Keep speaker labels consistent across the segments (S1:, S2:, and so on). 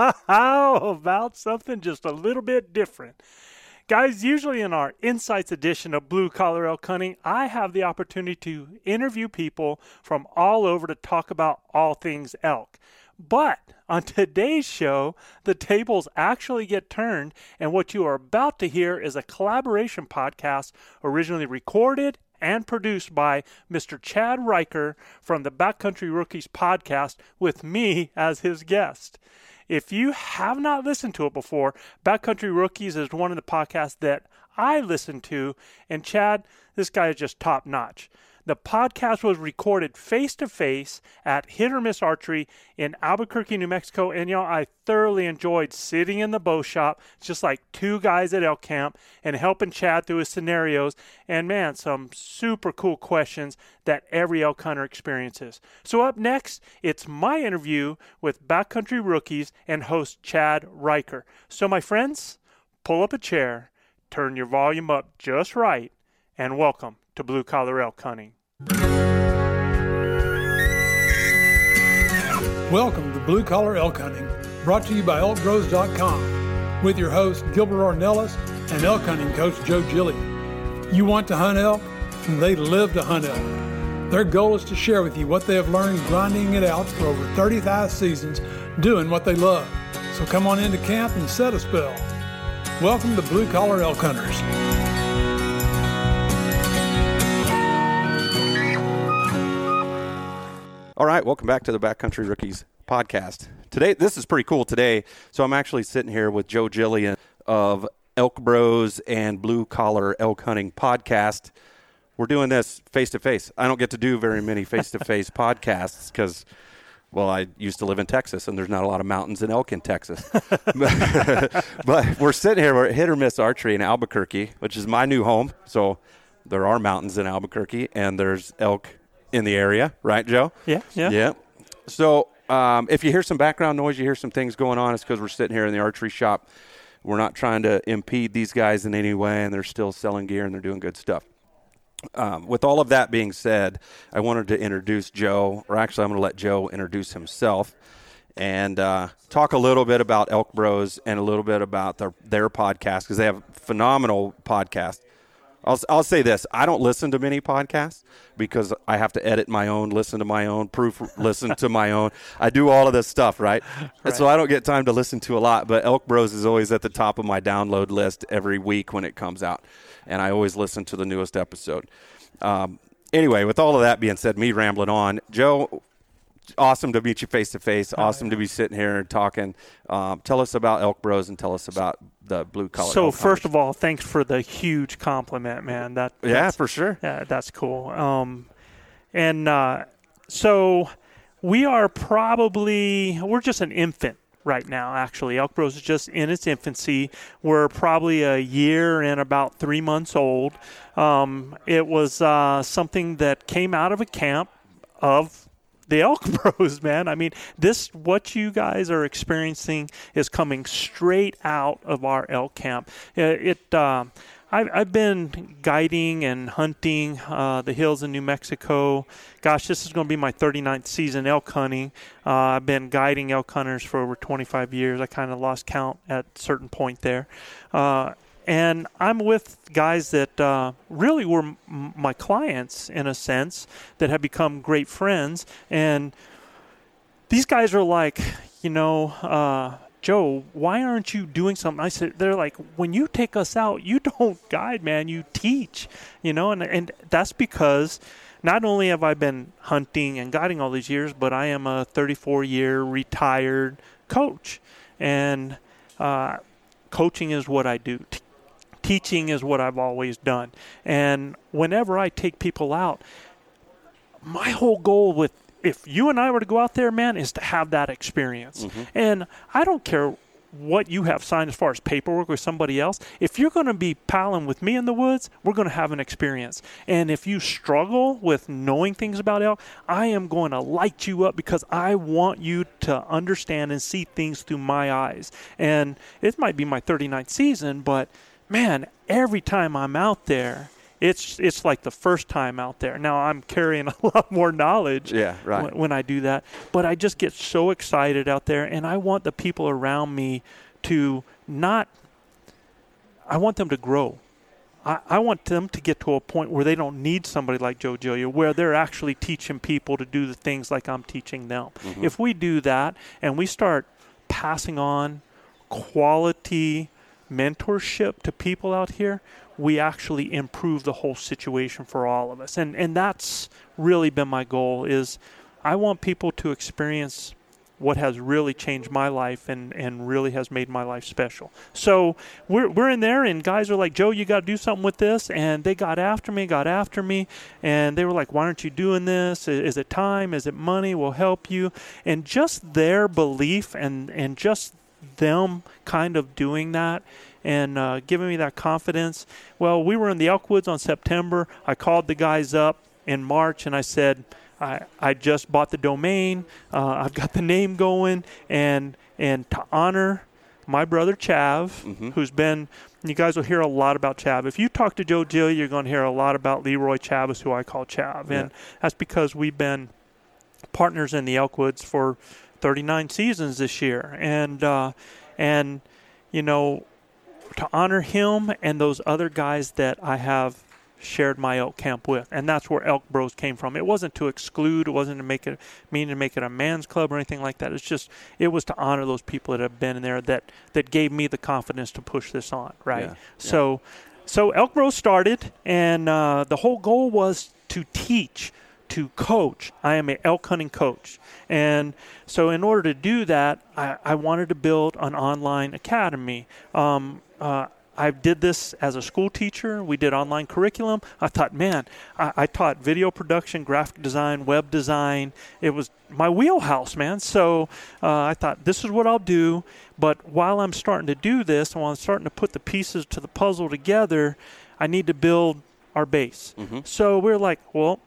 S1: How about something just a little bit different? Guys, usually in our Insights edition of Blue Collar Elk Hunting, I have the opportunity to interview people from all over to talk about all things elk. But on today's show, the tables actually get turned, and what you are about to hear is a collaboration podcast originally recorded and produced by Mr. Chad Riker from the Backcountry Rookies podcast with me as his guest. If you have not listened to it before, Backcountry Rookies is one of the podcasts that I listen to, and Chad, this guy is just top notch. The podcast was recorded face to face at Hit or Miss Archery in Albuquerque, New Mexico. And y'all, I thoroughly enjoyed sitting in the bow shop, just like two guys at elk camp, and helping Chad through his scenarios. And man, some super cool questions that every elk hunter experiences. So, up next, it's my interview with Backcountry Rookies and host Chad Riker. So, my friends, pull up a chair, turn your volume up just right, and welcome to Blue Collar Elk Hunting.
S2: Welcome to Blue Collar Elk Hunting, brought to you by ElkBros.com, with your host Gilbert Ornelas and elk hunting coach Joe Gillian. You want to hunt elk, and they live to hunt elk. Their goal is to share with you what they have learned grinding it out for over 35 seasons, doing what they love. So come on into camp and set a spell. Welcome to Blue Collar Elk Hunters.
S3: All right, welcome back to the Backcountry Rookies podcast. Today, this is pretty cool today. So I'm actually sitting here with Joe Gillian of Elk Bros and Blue Collar Elk Hunting podcast. We're doing this face to face. I don't get to do very many face to face podcasts because, well, I used to live in Texas and there's not a lot of mountains and elk in Texas. but we're sitting here, we're at Hit or Miss Archery in Albuquerque, which is my new home. So there are mountains in Albuquerque and there's elk in the area, right, Joe?
S1: Yeah, yeah.
S3: Yeah. So um, if you hear some background noise, you hear some things going on, it's because we're sitting here in the archery shop. We're not trying to impede these guys in any way, and they're still selling gear and they're doing good stuff. Um, with all of that being said, I wanted to introduce Joe, or actually, I'm going to let Joe introduce himself and uh, talk a little bit about Elk Bros and a little bit about their, their podcast because they have phenomenal podcast. I'll, I'll say this I don't listen to many podcasts because I have to edit my own, listen to my own, proof, listen to my own. I do all of this stuff, right? right? And so I don't get time to listen to a lot, but Elk Bros is always at the top of my download list every week when it comes out. And I always listen to the newest episode. Um, anyway, with all of that being said, me rambling on, Joe, awesome to meet you face to face. Awesome to be sitting here and talking. Um, tell us about Elk Bros and tell us about the blue collar.
S1: So first of all, thanks for the huge compliment, man. That
S3: yeah, for sure.
S1: Yeah, that's cool. Um, and uh, so we are probably we're just an infant right now. Actually, Elk Bros is just in its infancy. We're probably a year and about three months old. Um, it was uh, something that came out of a camp of the Elk Bros, man. I mean, this what you guys are experiencing is coming straight out of our elk camp. It. it uh, I've, been guiding and hunting uh, the hills in New Mexico. Gosh, this is going to be my 39th season elk hunting. Uh, I've been guiding elk hunters for over 25 years. I kind of lost count at certain point there. Uh, and I'm with guys that uh, really were m- my clients in a sense that have become great friends. And these guys are like, you know, uh, Joe, why aren't you doing something? I said, they're like, when you take us out, you don't guide, man, you teach, you know, and, and that's because not only have I been hunting and guiding all these years, but I am a 34 year retired coach. And uh, coaching is what I do. Teaching is what I've always done. And whenever I take people out, my whole goal with if you and I were to go out there, man, is to have that experience. Mm-hmm. And I don't care what you have signed as far as paperwork with somebody else. If you're going to be palling with me in the woods, we're going to have an experience. And if you struggle with knowing things about elk, I am going to light you up because I want you to understand and see things through my eyes. And it might be my 39th season, but man, every time I'm out there, it's it's like the first time out there. Now I'm carrying a lot more knowledge.
S3: Yeah, right.
S1: When, when I do that, but I just get so excited out there, and I want the people around me to not. I want them to grow. I, I want them to get to a point where they don't need somebody like Joe Gillia, where they're actually teaching people to do the things like I'm teaching them. Mm-hmm. If we do that and we start passing on quality mentorship to people out here, we actually improve the whole situation for all of us. And and that's really been my goal is I want people to experience what has really changed my life and, and really has made my life special. So we're, we're in there, and guys are like, Joe, you got to do something with this. And they got after me, got after me, and they were like, Why aren't you doing this? Is it time? Is it money? We'll help you. And just their belief and, and just them kind of doing that and uh, giving me that confidence. Well, we were in the Elkwoods on September. I called the guys up in March and I said, I, I just bought the domain. Uh, I've got the name going, and and to honor my brother Chav, mm-hmm. who's been. You guys will hear a lot about Chav. If you talk to Joe Gill, you're going to hear a lot about Leroy Chavis, who I call Chav, yeah. and that's because we've been partners in the Elkwoods for 39 seasons this year, and uh, and you know to honor him and those other guys that I have shared my elk camp with, and that's where Elk Bros came from. It wasn't to exclude, it wasn't to make it mean to make it a man's club or anything like that. It's just it was to honor those people that have been in there that that gave me the confidence to push this on. Right. Yeah, so, yeah. so Elk Bros started, and uh, the whole goal was to teach to coach. I am an elk hunting coach. And so, in order to do that, I, I wanted to build an online academy. Um, uh, I did this as a school teacher. We did online curriculum. I thought, man, I, I, taught video production, graphic design, web design. It was my wheelhouse, man. So uh, I thought, this is what I'll do. But while I'm starting to do this, while I'm starting to put the pieces to the puzzle together, I need to build our base. Mm-hmm. So we're like, well,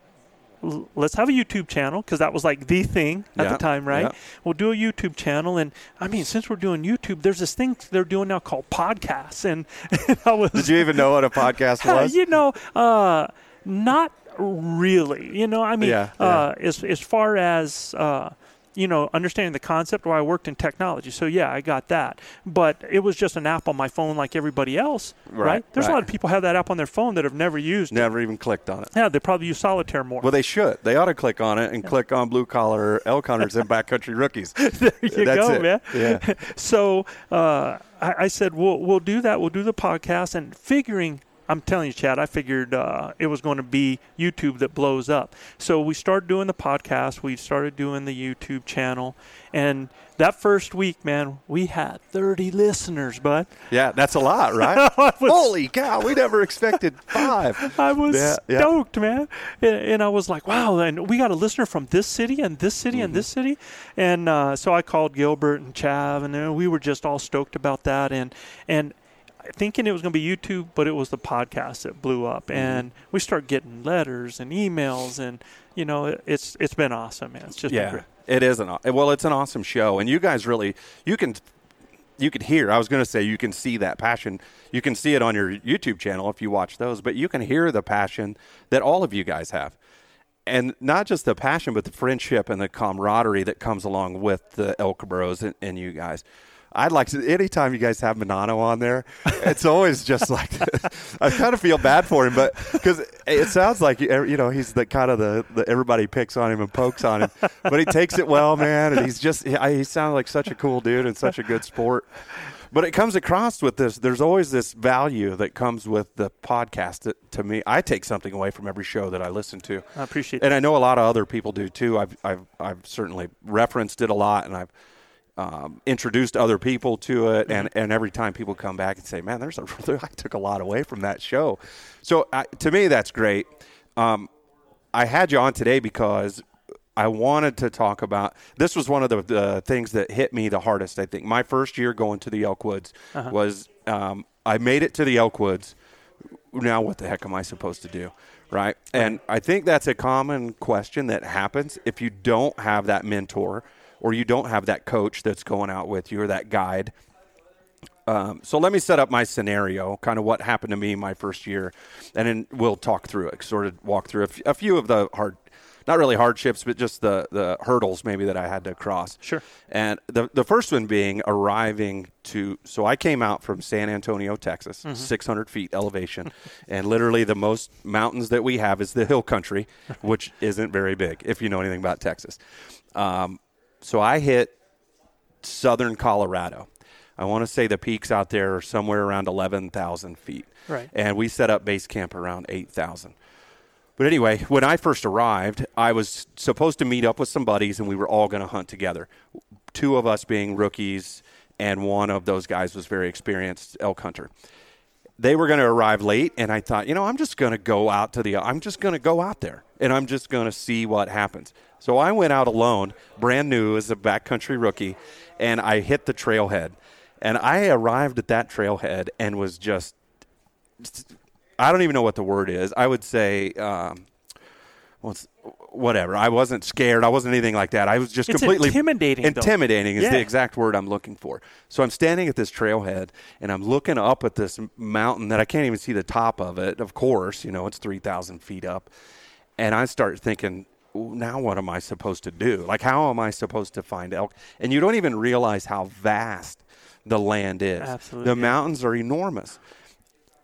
S1: let's have a YouTube channel because that was like the thing at yeah, the time, right? Yeah. We'll do a YouTube channel, and I mean, since we're doing YouTube, there's this thing they're doing now called podcasts, and, and
S3: was, did you even know what a podcast was?
S1: you know, uh, not really. You know, I mean, yeah, uh, as as far as uh, you know, understanding the concept where I worked in technology. So yeah, I got that. But it was just an app on my phone like everybody else, right? right? There's right. a lot of people have that app on their phone that have never used
S3: Never it. even clicked on it.
S1: Yeah, they probably use solitaire more.
S3: Well, they should. They ought to click on it and yeah. click on blue collar elk hunters and backcountry rookies.
S1: there you
S3: That's
S1: go,
S3: it.
S1: man.
S3: Yeah.
S1: so uh, I, I said, we'll, we'll do that. We'll do the podcast and figuring I'm telling you, Chad, I figured uh, it was going to be YouTube that blows up. So we started doing the podcast. We started doing the YouTube channel, and that first week, man, we had 30 listeners, bud.
S3: Yeah, that's a lot, right? Holy cow, we never expected five.
S1: I was
S3: Yeah, yeah.
S1: stoked, man, and, and I was like, "Wow!" And we got a listener from this city and this city and this
S3: Mm-hmm.
S1: city, and uh, so I called Gilbert and Chav, and uh, we were just all stoked about that, and and thinking it was going to be YouTube, but it was the podcast that blew up,
S3: Mm-hmm.
S1: and we start getting letters and emails, and you know, it, it's it's been awesome, man. It's just been
S3: yeah,
S1: great.
S3: it is an well, it's an awesome show, and you guys really you can you can hear. I was going to say you can see that passion. You can see it on your YouTube channel if you watch those, but you can hear the passion that all of you guys have. And not just the passion, but the friendship and the camaraderie that comes along with the Elk Bros and, and you guys. I'd like to, anytime you guys have Manano on there, it's always just like, I kind of feel bad for him, but because it sounds like, you know, he's the kind of the, the, everybody picks on him and pokes on him, but he takes it well, man. And he's just, he, he sounds like such a cool dude and such a good sport. But it comes across with this. There's always this value that comes with the podcast. That, to me, I take something away from every show that I listen to.
S1: I appreciate
S3: And I know a lot of other people do too. I've I've I've certainly referenced it a lot, and I've um, introduced other people to it. And, and every time people come back and say, "Man, there's a I took a lot away from that show," so I, to me, that's great. Um, I had you on today because I wanted to talk about this was one of the, the things that hit me the hardest. I think my first year going to the Elkwoods was um, I made it to the Elkwoods. Now what the heck am I supposed to do, right? And I think that's a common question that happens if you don't have that mentor or you don't have that coach that's going out with you or that guide. Um, so let me set up my scenario, kind of what happened to me my first year, and then we'll talk through it. Sort of walk through a, f- a few of the hard, not really hardships, but just the the hurdles maybe that I had to cross.
S1: Sure.
S3: And the the first one being arriving to. So I came out from San Antonio, Texas, 600 feet elevation, and literally the most mountains that we have is the hill country, which isn't very big if you know anything about Texas. Um, so I hit southern Colorado. I want to say the peaks out there are somewhere around 11,000 feet.
S1: Right.
S3: And we set up base camp around 8,000. But anyway, when I first arrived, I was supposed to meet up with some buddies and we were all going to hunt together. Two of us being rookies, and one of those guys was very experienced elk hunter. They were going to arrive late, and I thought, you know, I'm just going to go out to the, I'm just going to go out there and I'm just going to see what happens. So I went out alone, brand new as a backcountry rookie, and I hit the trailhead. And I arrived at that trailhead and was just I don't even know what the word is. I would say, um, whatever. I wasn't scared. I wasn't anything like that. I was just
S1: It's
S3: completely
S1: intimidating, though.
S3: Intimidating is
S1: Yeah.
S3: the exact word I'm looking for. So I'm standing at this trailhead and I'm looking up at this mountain that I can't even see the top of it. Of course, you know it's three thousand feet up, and I start thinking. "Ooh, Now what am I supposed to do? Like how am I supposed to find elk? And you don't even realize how vast the land is.
S1: Absolutely,
S3: The mountains are enormous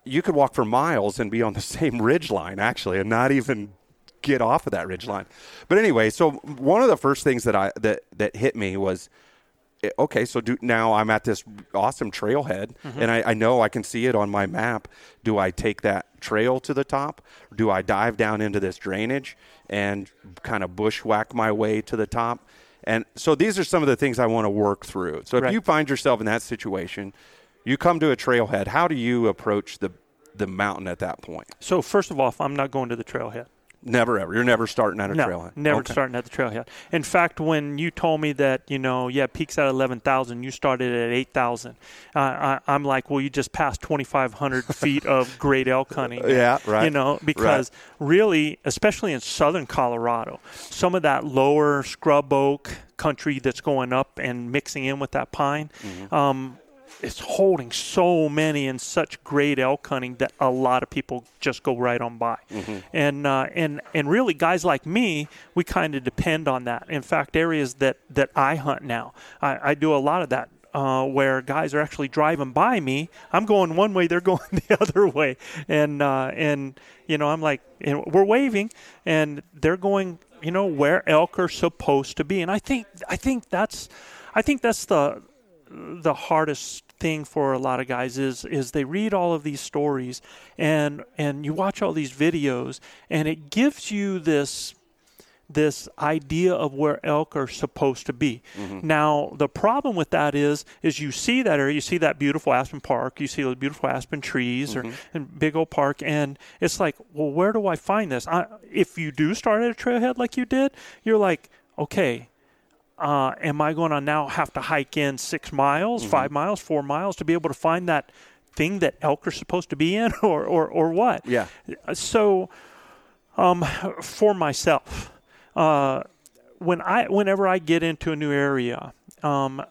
S3: you could walk for miles and be on the same ridge line actually and not even get off of that ridge line but anyway so one of the first things that i that that hit me was Eh, okay so do now i'm at this awesome trailhead mm-hmm. and I, I know i can see it on my map do i take that trail to the top do i dive down into this drainage and kind of bushwhack my way to the top and so these are some of the things i want to work through so if
S1: Right.
S3: you find yourself in that situation you come to a trailhead. How do you approach the the mountain at that point?
S1: So first of all, I'm not going to the trailhead.
S3: Never ever. You're never starting at a
S1: no,
S3: trailhead.
S1: never
S3: Okay.
S1: starting at the trailhead. In fact, when you told me that you know, yeah, peaks at eleven thousand, you started at eight thousand. Uh, I, I'm like, well, you just passed twenty five hundred feet of great elk hunting.
S3: Yeah, right.
S1: You know, because really, especially in southern Colorado, some of that lower scrub oak country that's going up and mixing in with that pine.
S3: Mm-hmm.
S1: Um, it's holding so many and such great elk hunting that a lot of people just go right on by. And uh, and and really, guys like me, we kind of depend on that. In fact, areas that that I hunt now, I, I do a lot of that. Uh, where guys are actually driving by me, I'm going one way, they're going the other way, and uh, and you know I'm like, and we're waving, and they're going, you know, where elk are supposed to be, and I think I think that's, I think that's the the hardest thing for a lot of guys is is they read all of these stories and and you watch all these videos and it gives you this this idea of where elk are supposed to be.
S3: Mm-hmm.
S1: Now, the problem with that is is you see that area, you see that beautiful aspen park, you see those beautiful aspen trees or
S3: Mm-hmm.
S1: and big old park and it's like, well, where do I find this? I, if you do start at a trailhead like you did, you're like, okay, uh, am I going to now have to hike in six miles,
S3: Mm-hmm.
S1: five miles, four miles to be able to find that thing that elk are supposed to be in, or or, or what?
S3: Yeah.
S1: So, um, for myself, uh, when I whenever I get into a new area, um,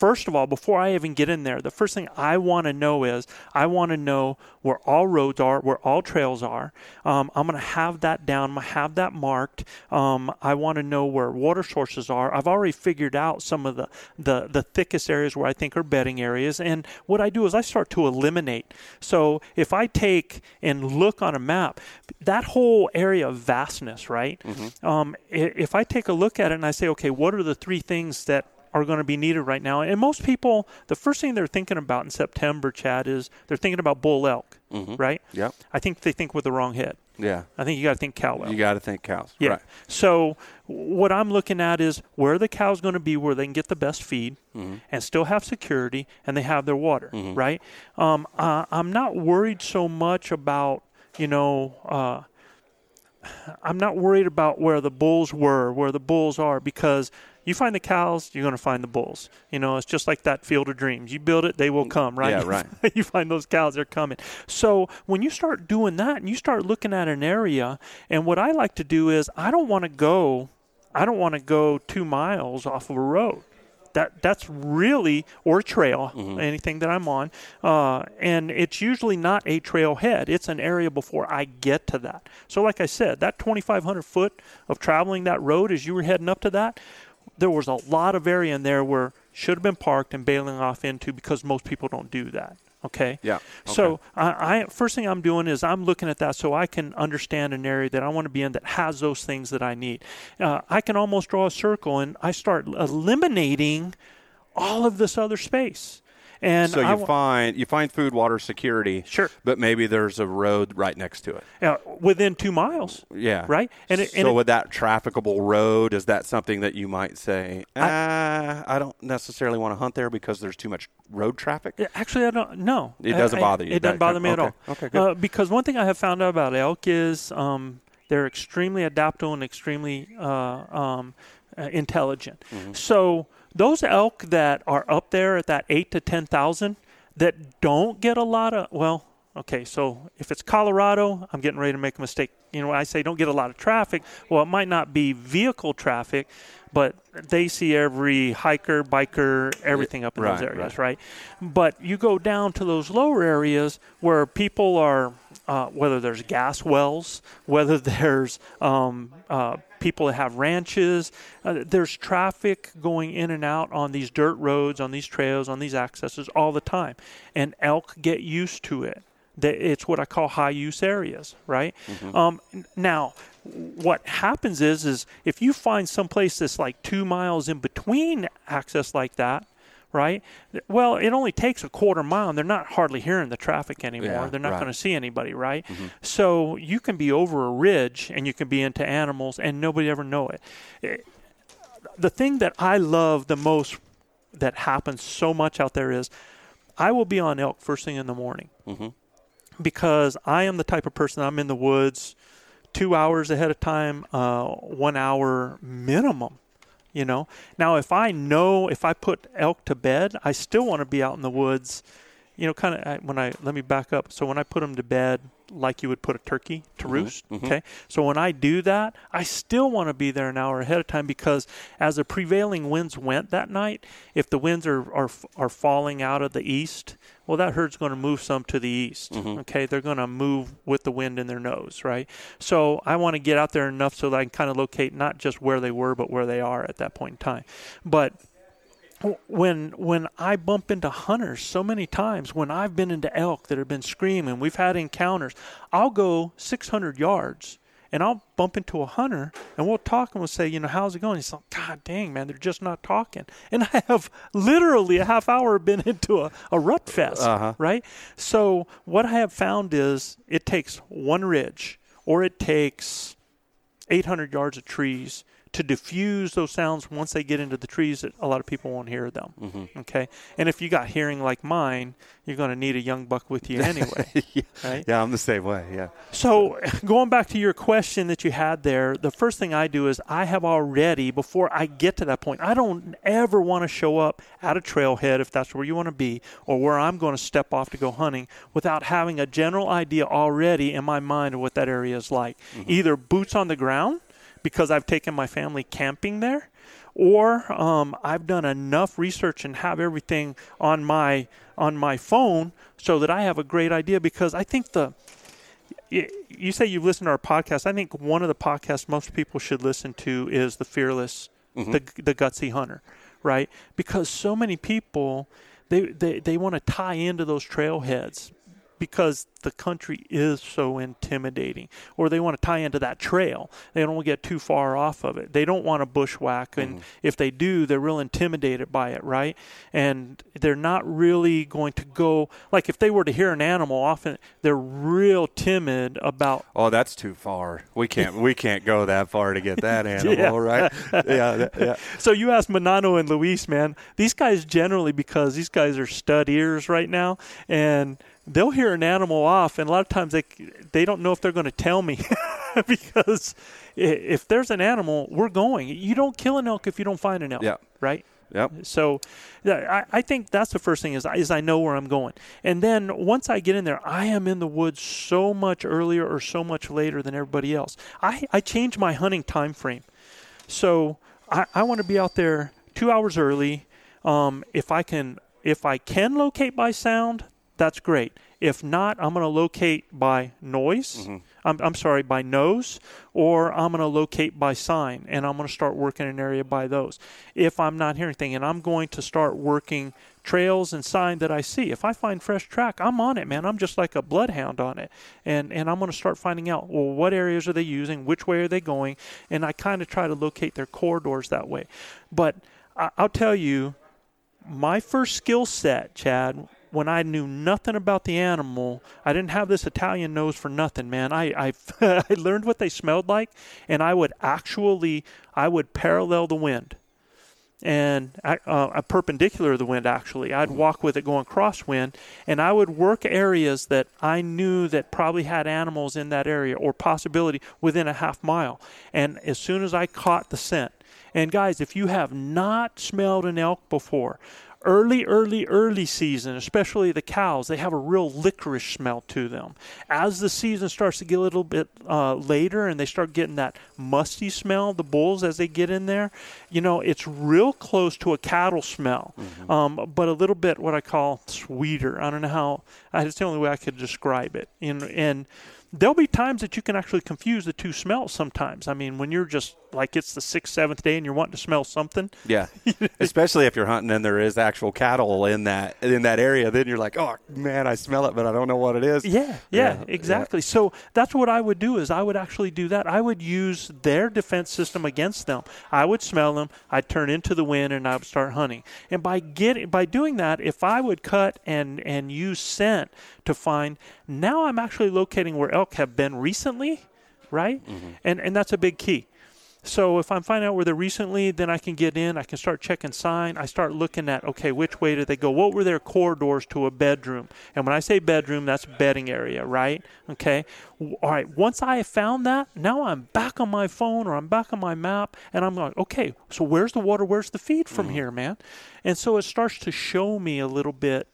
S1: first of all, before I even get in there, the first thing I want to know is I want to know where all roads are, where all trails are. Um, I'm going to have that down. I'm going to have that marked. Um, I want to know where water sources are. I've already figured out some of the, the, the thickest areas where I think are bedding areas. And what I do is I start to eliminate. So if I take and look on a map, that whole area of vastness, right? Um, if I take a look at it and I say, okay, what are the three things that are going to be needed right now. And most people, the first thing they're thinking about in September, Chad, is they're thinking about bull elk, right?
S3: Yeah.
S1: I think they think with the wrong head.
S3: Yeah.
S1: I think you got to think cow elk.
S3: You got to think cows.
S1: yeah.
S3: Right.
S1: So what I'm looking at is where the cow's going to be, where they can get the best feed,
S3: Mm-hmm.
S1: and still have security, and they have their water, right? Um, uh, I'm not worried so much about you know. Uh, I'm not worried about where the bulls were, where the bulls are, because you find the cows, you're going to find the bulls. You know, it's just like that field of dreams. You build it, they will come, right?
S3: Yeah, right.
S1: you find those cows, they're coming. So when you start doing that and you start looking at an area, and what I like to do is I don't want to go, I don't want to go two miles off of a road. That that's really or a trail, anything that I'm on, uh, and it's usually not a trailhead. It's an area before I get to that. So, like I said, that 2,500 foot of traveling that road as you were heading up to that, there was a lot of area in there where should have been parked and bailing off into because most people don't do that. Okay.
S3: Yeah.
S1: So I, I first thing I'm doing is I'm looking at that so I can understand an area that I want to be in that has those things that I need. Uh, I can almost draw a circle and I start eliminating all of this other space. And
S3: so you
S1: wa-
S3: find you find food, water, security.
S1: Sure.
S3: But maybe there's a road right next to it.
S1: uh, within two miles.
S3: Yeah.
S1: Right. And it, and
S3: so
S1: it-
S3: with that trafficable road, is that something that you might say? I, I don't necessarily want to hunt there because there's too much road traffic.
S1: Actually, I don't. No,
S3: It doesn't
S1: I-
S3: bother you.
S1: It doesn't bother me at all.
S3: Okay, good.
S1: Uh, because one thing I have found out about elk is um, they're extremely adaptable and extremely uh, um, uh, intelligent.
S3: Mm-hmm.
S1: So those elk that are up there at that eight to ten thousand that don't get a lot of well. Okay, so if it's Colorado, I'm getting ready to make a mistake. You know, I say don't get a lot of traffic, well, it might not be vehicle traffic, but they see every hiker, biker, everything up in those areas,
S3: right.
S1: right? But you go down to those lower areas where people are, uh, whether there's gas wells, whether there's um, uh, people that have ranches, uh, there's traffic going in and out on these dirt roads, on these trails, on these accesses all the time. And elk get used to it. It's what I call high use areas, right? Um, now, what happens is, is if you find someplace that's like two miles in between access like that, right? Well, it only takes a quarter mile, and they're not hardly hearing the traffic anymore.
S3: Yeah,
S1: they're not
S3: right.
S1: going to see anybody, right? So you can be over a ridge, and you can be into animals, and nobody ever know it. The thing that I love the most that happens so much out there is, I will be on elk first thing in the morning because I am the type of person I'm in the woods two hours ahead of time, uh, one hour minimum. You know. Now, if I know if I put elk to bed, I still want to be out in the woods. You know, kind of when I let me back up. So when I put them to bed, like you would put a turkey to mm-hmm. roost. Mm-hmm. Okay. So when I do that, I still want to be there an hour ahead of time because as the prevailing winds went that night, if the winds are are, are falling out of the east, well, that herd's going to move some to the east. Mm-hmm. Okay, they're going to move with the wind in their nose, right? So I want to get out there enough so that I can kind of locate not just where they were, but where they are at that point in time. But when when I bump into hunters so many times, when I've been into elk that have been screaming, we've had encounters. I'll go 600 yards, and I'll bump into a hunter and we'll talk and we'll say, you know, how's it going? He's like, God dang, man, they're just not talking. And I have literally a half hour been into a, a rut fest,
S3: Uh-huh.
S1: right? So what I have found is it takes one ridge or it takes 800 yards of trees to diffuse those sounds once they get into the trees that a lot of people won't hear them.
S3: Mm-hmm.
S1: Okay. And if you got hearing like mine, you're going to need a young buck with you anyway.
S3: yeah.
S1: Right?
S3: yeah, I'm the same way. Yeah.
S1: So, going back to your question that you had there, the first thing I do is I have already, before I get to that point, I don't ever want to show up at a trailhead if that's where you want to be or where I'm going to step off to go hunting without having a general idea already in my mind of what that area is like. Either boots on the ground because I've taken my family camping there. Or um, I've done enough research and have everything on my on my phone so that I have a great idea. Because I think the you say you've listened to our podcast. I think one of the podcasts most people should listen to is the Fearless, the the Gutsy Hunter, right? Because so many people they they, they want to tie into those trailheads because the country is so intimidating, or they want to tie into that trail. They don't want to get too far off of it. They don't want to bushwhack, and mm-hmm. if they do, they're real intimidated by it, right? And they're not really going to go like if they were to hear an animal, often they're real timid about
S3: Oh, that's too far. We can't. we can't go that far to get that animal,
S1: Yeah.
S3: right? Yeah, yeah.
S1: So you asked Manano and Luis, man. These guys generally, because these guys are stud ears right now, and they'll hear an animal off, and a lot of times they they don't know if they're going to tell me because if there's an animal, we're going. You don't kill an elk if you don't find an elk,
S3: Yeah.
S1: right?
S3: Yep.
S1: So, I, I think that's the first thing is is I know where I'm going, and then once I get in there, I am in the woods so much earlier or so much later than everybody else. I I change my hunting time frame, so I, I want to be out there two hours early. Um, if I can if I can locate by sound, that's great. If not, I'm going to locate by noise. Mm-hmm. I'm, I'm sorry, by nose, or I'm going to locate by sign, and I'm going to start working an area by those. If I'm not hearing anything, and I'm going to start working trails and sign that I see. If I find fresh track, I'm on it, man. I'm just like a bloodhound on it, and and I'm going to start finding out well what areas are they using, which way are they going, and I kind of try to locate their corridors that way. But I, I'll tell you, my first skill set, Chad, when I knew nothing about the animal, I didn't have this Italian nose for nothing, man. I I, I learned what they smelled like, and I would actually I would parallel the wind, and uh, uh, perpendicular to the wind. Actually, I'd walk with it going crosswind, and I would work areas that I knew that probably had animals in that area or possibility within a half mile. And as soon as I caught the scent, and guys, if you have not smelled an elk before, early, early, early season, especially the cows, they have a real licorice smell to them. As the season starts to get a little bit uh, later and they start getting that musty smell, the bulls as they get in there, you know, it's real close to a cattle smell, um, but a little bit what I call sweeter. I don't know how, it's the only way I could describe it. And, and there'll be times that you can actually confuse the two smells sometimes. I mean, when you're just like it's the sixth, seventh day and you're wanting to smell something.
S3: Yeah, especially if you're hunting and there is actual cattle in that in that area, then you're like, oh man, I smell it, but I don't know what it is.
S1: Yeah, yeah,
S3: Yeah,
S1: exactly. So that's what I would do is I would actually do that. I would use their defense system against them. I would smell them, I'd turn into the wind and I would start hunting. And by getting by doing that, if I would cut and and use scent to find now I'm actually locating where elk have been recently, right? Mm-hmm. And and that's a big key. So if I'm finding out where they're recently, then I can get in. I can start checking sign. I start looking at okay, which way did they go? What were their corridors to a bedroom? And when I say bedroom, that's bedding area, right? Okay. All right. Once I have found that, now I'm back on my phone or I'm back on my map, and I'm like, okay, so where's the water? Where's the feed from mm-hmm. here, man? And so it starts to show me a little bit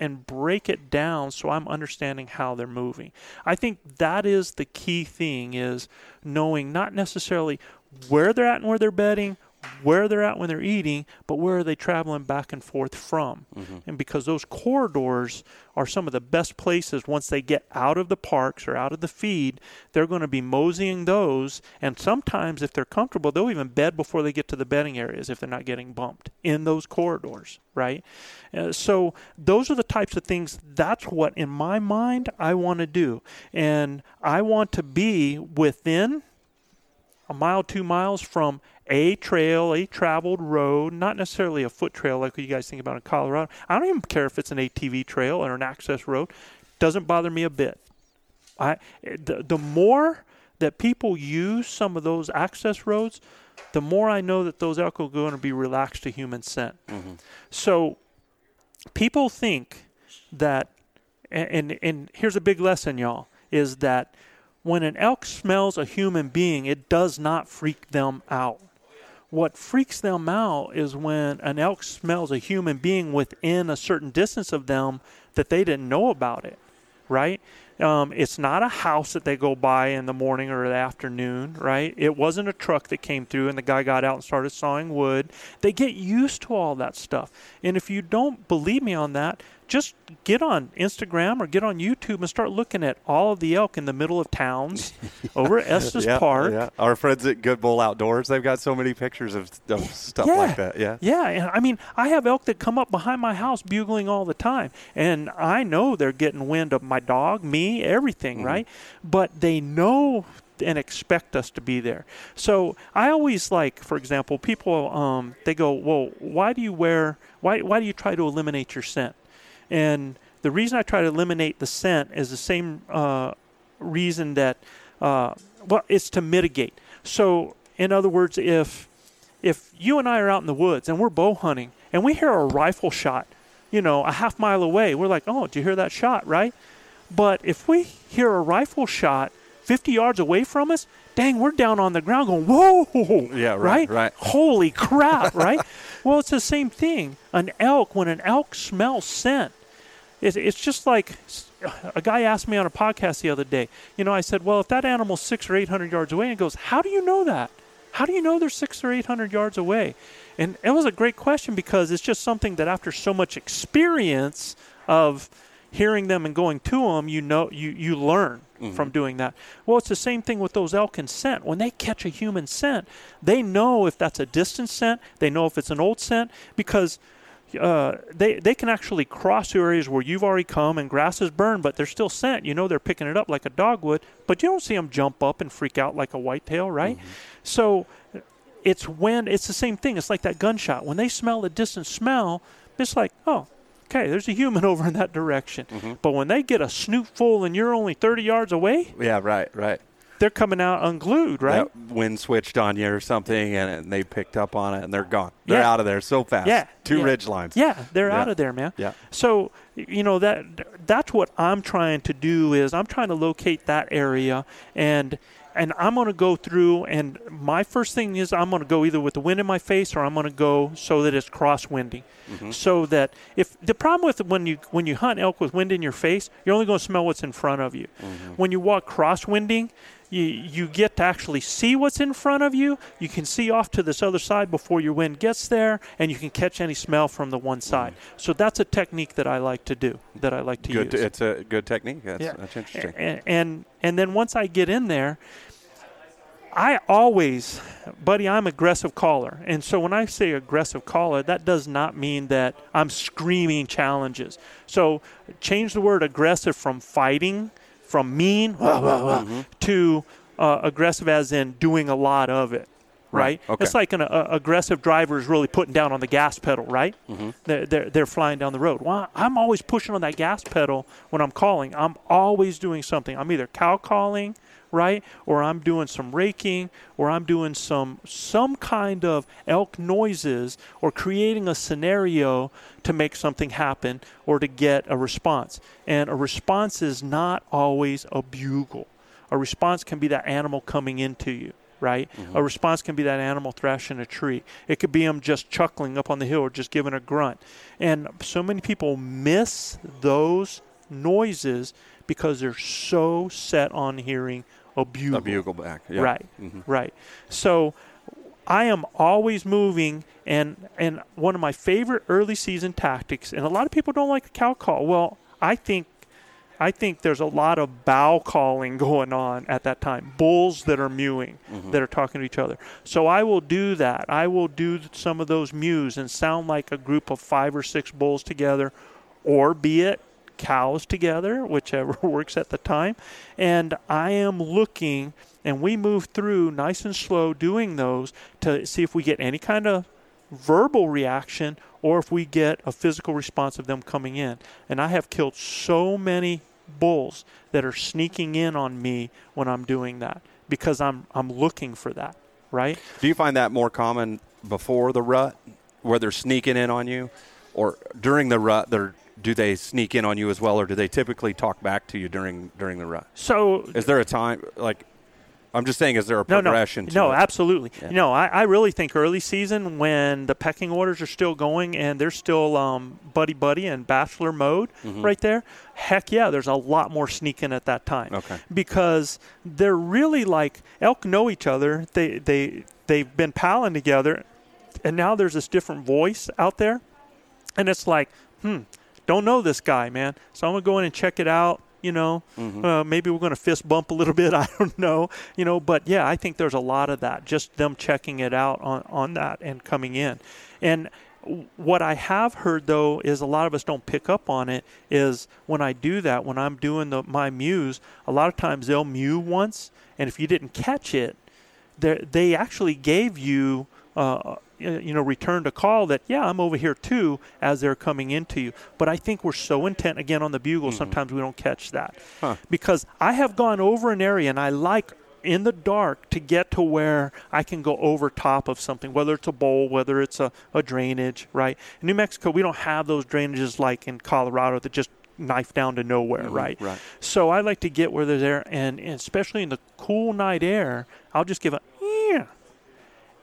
S1: and break it down so I'm understanding how they're moving. I think that is the key thing is knowing not necessarily where they're at and where they're bedding, where they're at when they're eating, but where are they traveling back and forth from? And because those corridors are some of the best places once they get out of the parks or out of the feed, they're going to be moseying those. And sometimes, if they're comfortable, they'll even bed before they get to the bedding areas if they're not getting bumped in those corridors, right? Uh, so, those are the types of things. That's what, in my mind, I want to do. And I want to be within a mile, two miles from a trail, a traveled road, not necessarily a foot trail like what you guys think about in Colorado. I don't even care if it's an ATV trail or an access road. Doesn't bother me a bit. I the, the more that people use some of those access roads, the more I know that those elk are going to be relaxed to human scent. Mm-hmm. So people think that and, and and here's a big lesson y'all is that when an elk smells a human being it does not freak them out what freaks them out is when an elk smells a human being within a certain distance of them that they didn't know about it right um, it's not a house that they go by in the morning or the afternoon, right? It wasn't a truck that came through and the guy got out and started sawing wood. They get used to all that stuff. And if you don't believe me on that, just get on Instagram or get on YouTube and start looking at all of the elk in the middle of towns over at Estes
S4: yeah,
S1: Park.
S4: Yeah. Our friends at Good Bull Outdoors, they've got so many pictures of, of stuff
S1: yeah.
S4: like that. Yeah.
S1: Yeah. And I mean, I have elk that come up behind my house bugling all the time. And I know they're getting wind of my dog, me, everything,
S4: Mm-hmm.
S1: right? But they know and expect us to be there. So I always like, for example, people, um, they go, well, why do you wear, why, why do you try to eliminate your scent? And the reason I try to eliminate the scent is the same uh, reason that, uh, well, it's to mitigate. So, in other words, if if you and I are out in the woods and we're bow hunting and we hear a rifle shot, you know, a half mile away, we're like, oh, do you hear that shot, right? But if we hear a rifle shot 50 yards away from us, dang, we're down on the ground going, whoa,
S4: Yeah, right, right.
S1: Holy crap, right? well, it's the same thing. An elk, when an elk smells scent, it, it's just like a guy asked me on a podcast the other day. You know, I said, well, if that animal's six or 800 yards away, and he goes, how do you know that? How do you know they're six or 800 yards away? And it was a great question because it's just something that after so much experience of hearing them and going to them, you know, you, you learn from doing that. Well, it's the same thing with those elk and scent. When they catch a human scent, they know if that's a distant scent, they know if it's an old scent because uh, they they can actually cross areas where you've already come and grass is burned, but they're still scent. You know they're picking it up like a dog would, but you don't see them jump up and freak out like a whitetail, right? So it's when it's the same thing. It's like that gunshot. When they smell a distant smell, it's like, oh, okay, there's a human over in that direction. Mm-hmm. But when they get a snoot full and you're only 30 yards away,
S4: Yeah, right, right.
S1: they're coming out unglued, right?
S4: That wind switched on you or something, and, and they picked up on it, and they're gone. They're
S1: Yeah.
S4: out of there so fast.
S1: Yeah,
S4: Two
S1: yeah.
S4: ridge lines.
S1: Yeah, they're
S4: Yeah.
S1: out of there, man.
S4: Yeah.
S1: So you know that that's what I'm trying to do is I'm trying to locate that area and and I'm going to go through and my first thing is I'm going to go either with the wind in my face or I'm going to go so that it's crosswinding. Mm-hmm. So that if the problem with when you when you hunt elk with wind in your face, you're only going to smell what's in front of you. Mm-hmm. When you walk crosswinding, you you get to actually see what's in front of you. You can see off to this other side before your wind gets there, and you can catch any smell from the one side. Mm. So that's a technique that I like to do. That I like to
S4: Good.
S1: use.
S4: It's a good technique. That's,
S1: Yeah.
S4: that's interesting.
S1: And, and and then once I get in there, I always, buddy, I'm aggressive caller, and so when I say aggressive caller, that does not mean that I'm screaming challenges. So change the word aggressive from fighting, from mean
S4: Mm-hmm.
S1: to uh, aggressive as in doing a lot of it. Right.
S4: Right, okay.
S1: It's like an uh, aggressive driver is really putting down on the gas pedal, right?
S4: Mm-hmm.
S1: They're, they're, they're flying down the road. Well, I'm always pushing on that gas pedal when I'm calling. I'm always doing something. I'm either cow calling, right, or I'm doing some raking, or I'm doing some some kind of elk noises, or creating a scenario to make something happen or to get a response. And a response is not always a bugle. A response can be that animal coming into you right? A response can be that animal thrashing a tree. It could be them just chuckling up on the hill or just giving a grunt. And so many people miss those noises because they're so set on hearing a bugle.
S4: a bugle back. Yeah.
S1: Right,
S4: Mhm.
S1: right. So I am always moving, and and one of my favorite early season tactics, and a lot of people don't like the cow call. Well, I think I think there's a lot of bow calling going on at that time. Bulls that are mewing,
S3: Mm-hmm.
S1: that are talking to each other. So I will do that. I will do some of those mews and sound like a group of five or six bulls together, or be it cows together, whichever works at the time. And I am looking, and we move through nice and slow doing those to see if we get any kind of verbal reaction or if we get a physical response of them coming in. And I have killed so many bulls that are sneaking in on me when I'm doing that because I'm I'm looking for that, right?
S3: Do you find that more common before the rut, where they're sneaking in on you, or during the rut? They're do they sneak in on you as well, or do they typically talk back to you during during the rut?
S1: So
S3: Is there a time like? I'm just saying, is there a
S1: no, no,
S3: progression? to
S1: no,
S3: it?
S1: absolutely.
S3: Yeah.
S1: No, I, I really think early season when the pecking orders are still going and they're still um, buddy buddy and bachelor mode
S3: Mm-hmm.
S1: right there. Heck yeah, there's a lot more sneaking at that time.
S3: Okay.
S1: Because they're really like elk know each other. They they they've been palling together, and now there's this different voice out there, and it's like, hmm, don't know this guy, man. So I'm gonna go in and check it out. You know, uh, maybe we're going to fist bump a little bit. I don't know. You know, but yeah, I think there's a lot of that. Just them checking it out on on that and coming in, and what I have heard though is a lot of us don't pick up on it. Is when I do that, when I'm doing the my mews, a lot of times they'll mew once, and if you didn't catch it, they they actually gave you uh, you know returned a call that yeah I'm over here too as they're coming into you. But I think we're so intent again on the bugle mm-hmm. sometimes we don't catch that because I have gone over an area and I like in the dark to get to where I can go over top of something, whether it's a bowl, whether it's a, a drainage, right? In New Mexico, we don't have those drainages like in Colorado that just knife down to nowhere, mm-hmm. right?
S3: right.
S1: So I like to get where they're there, and, and especially in the cool night air, I'll just give a yeah,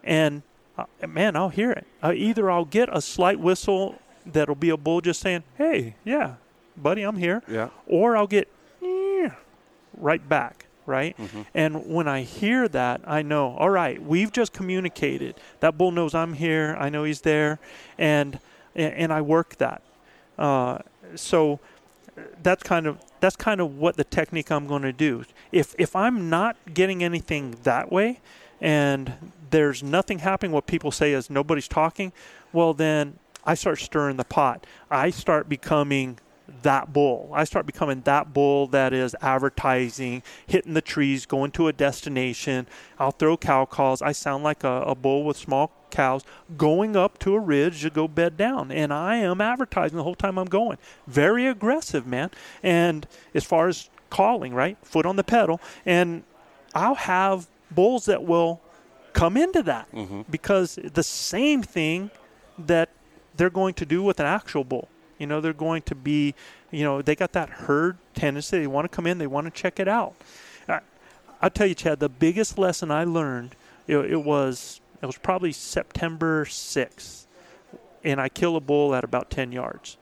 S1: and uh, man, I'll hear it. Uh, either I'll get a slight whistle that'll be a bull just saying, "Hey, yeah, buddy, I'm here,"
S3: Yeah.
S1: or I'll get right back, right? And when I hear that, I know, all right, we've just communicated. That bull knows I'm here. I know he's there, and and, and I work that. Uh, so that's kind of that's kind of what the technique I'm going to do. If if I'm not getting anything that way, and there's nothing happening, what people say is nobody's talking, well then I start stirring the pot. I start becoming that bull. I start becoming that bull that is advertising, hitting the trees, going to a destination. I'll throw cow calls. I sound like a, a bull with small cows going up to a ridge to go bed down. And I am advertising the whole time I'm going. Very aggressive, man. And as far as calling, right? Foot on the pedal. And I'll have bulls that will come into that because the same thing that they're going to do with an actual bull. You know, they're going to be, you know, they got that herd tendency. They want to come in, they want to check it out. I, I'll tell you, Chad, the biggest lesson I learned, it, it was it was probably September 6th, and I killed a bull at about 10 yards.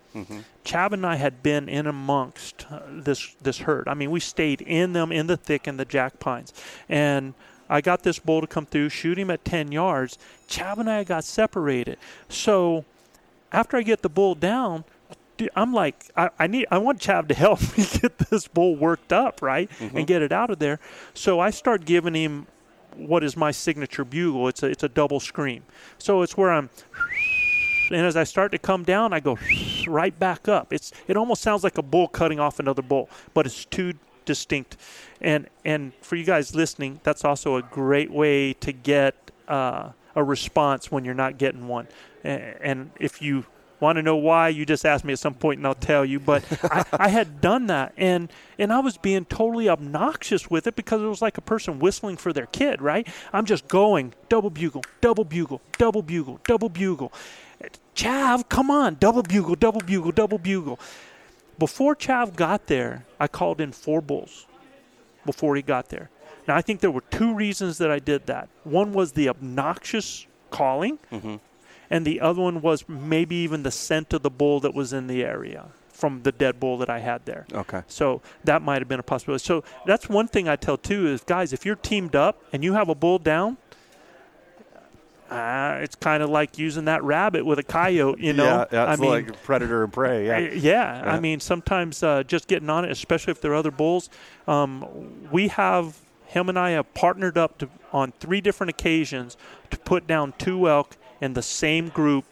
S1: Chav and I had been in amongst uh, this this herd. I mean, we stayed in them in the thick in the jack pines, and I got this bull to come through, shoot him at 10 yards. Chav and I got separated. So after I get the bull down, dude, I'm like, I, I need, I want Chav to help me get this bull worked up, right, and mm-hmm. get it out of there. So I start giving him what is my signature bugle. It's a, it's a double scream. So it's where I'm, and as I start to come down, I go right back up. It's, it almost sounds like a bull cutting off another bull, but it's two distinct. And and for you guys listening, that's also a great way to get uh, a response when you're not getting one. And if you want to know why, you just ask me at some point and I'll tell you. But I, I had done that and and I was being totally obnoxious with it because it was like a person whistling for their kid, right? I'm just going double bugle, double bugle, double bugle, double bugle. Chav, come on, double bugle, double bugle, double bugle. Before Chav got there, I called in four bulls before he got there. Now, I think there were two reasons that I did that. One was the obnoxious calling, mm-hmm. and the other one was maybe even the scent of the bull that was in the area from the dead bull that I had there.
S3: Okay.
S1: So that might have been a possibility. So that's one thing I tell too is guys, if you're teamed up and you have a bull down, uh, it's kind of like using that rabbit with a coyote, you know.
S3: yeah, that's
S1: I mean,
S3: like predator and prey. Yeah.
S1: yeah,
S3: Yeah.
S1: I mean, sometimes uh, just getting on it, especially if there are other bulls. Um, we have him and I have partnered up to, on three different occasions to put down two elk in the same group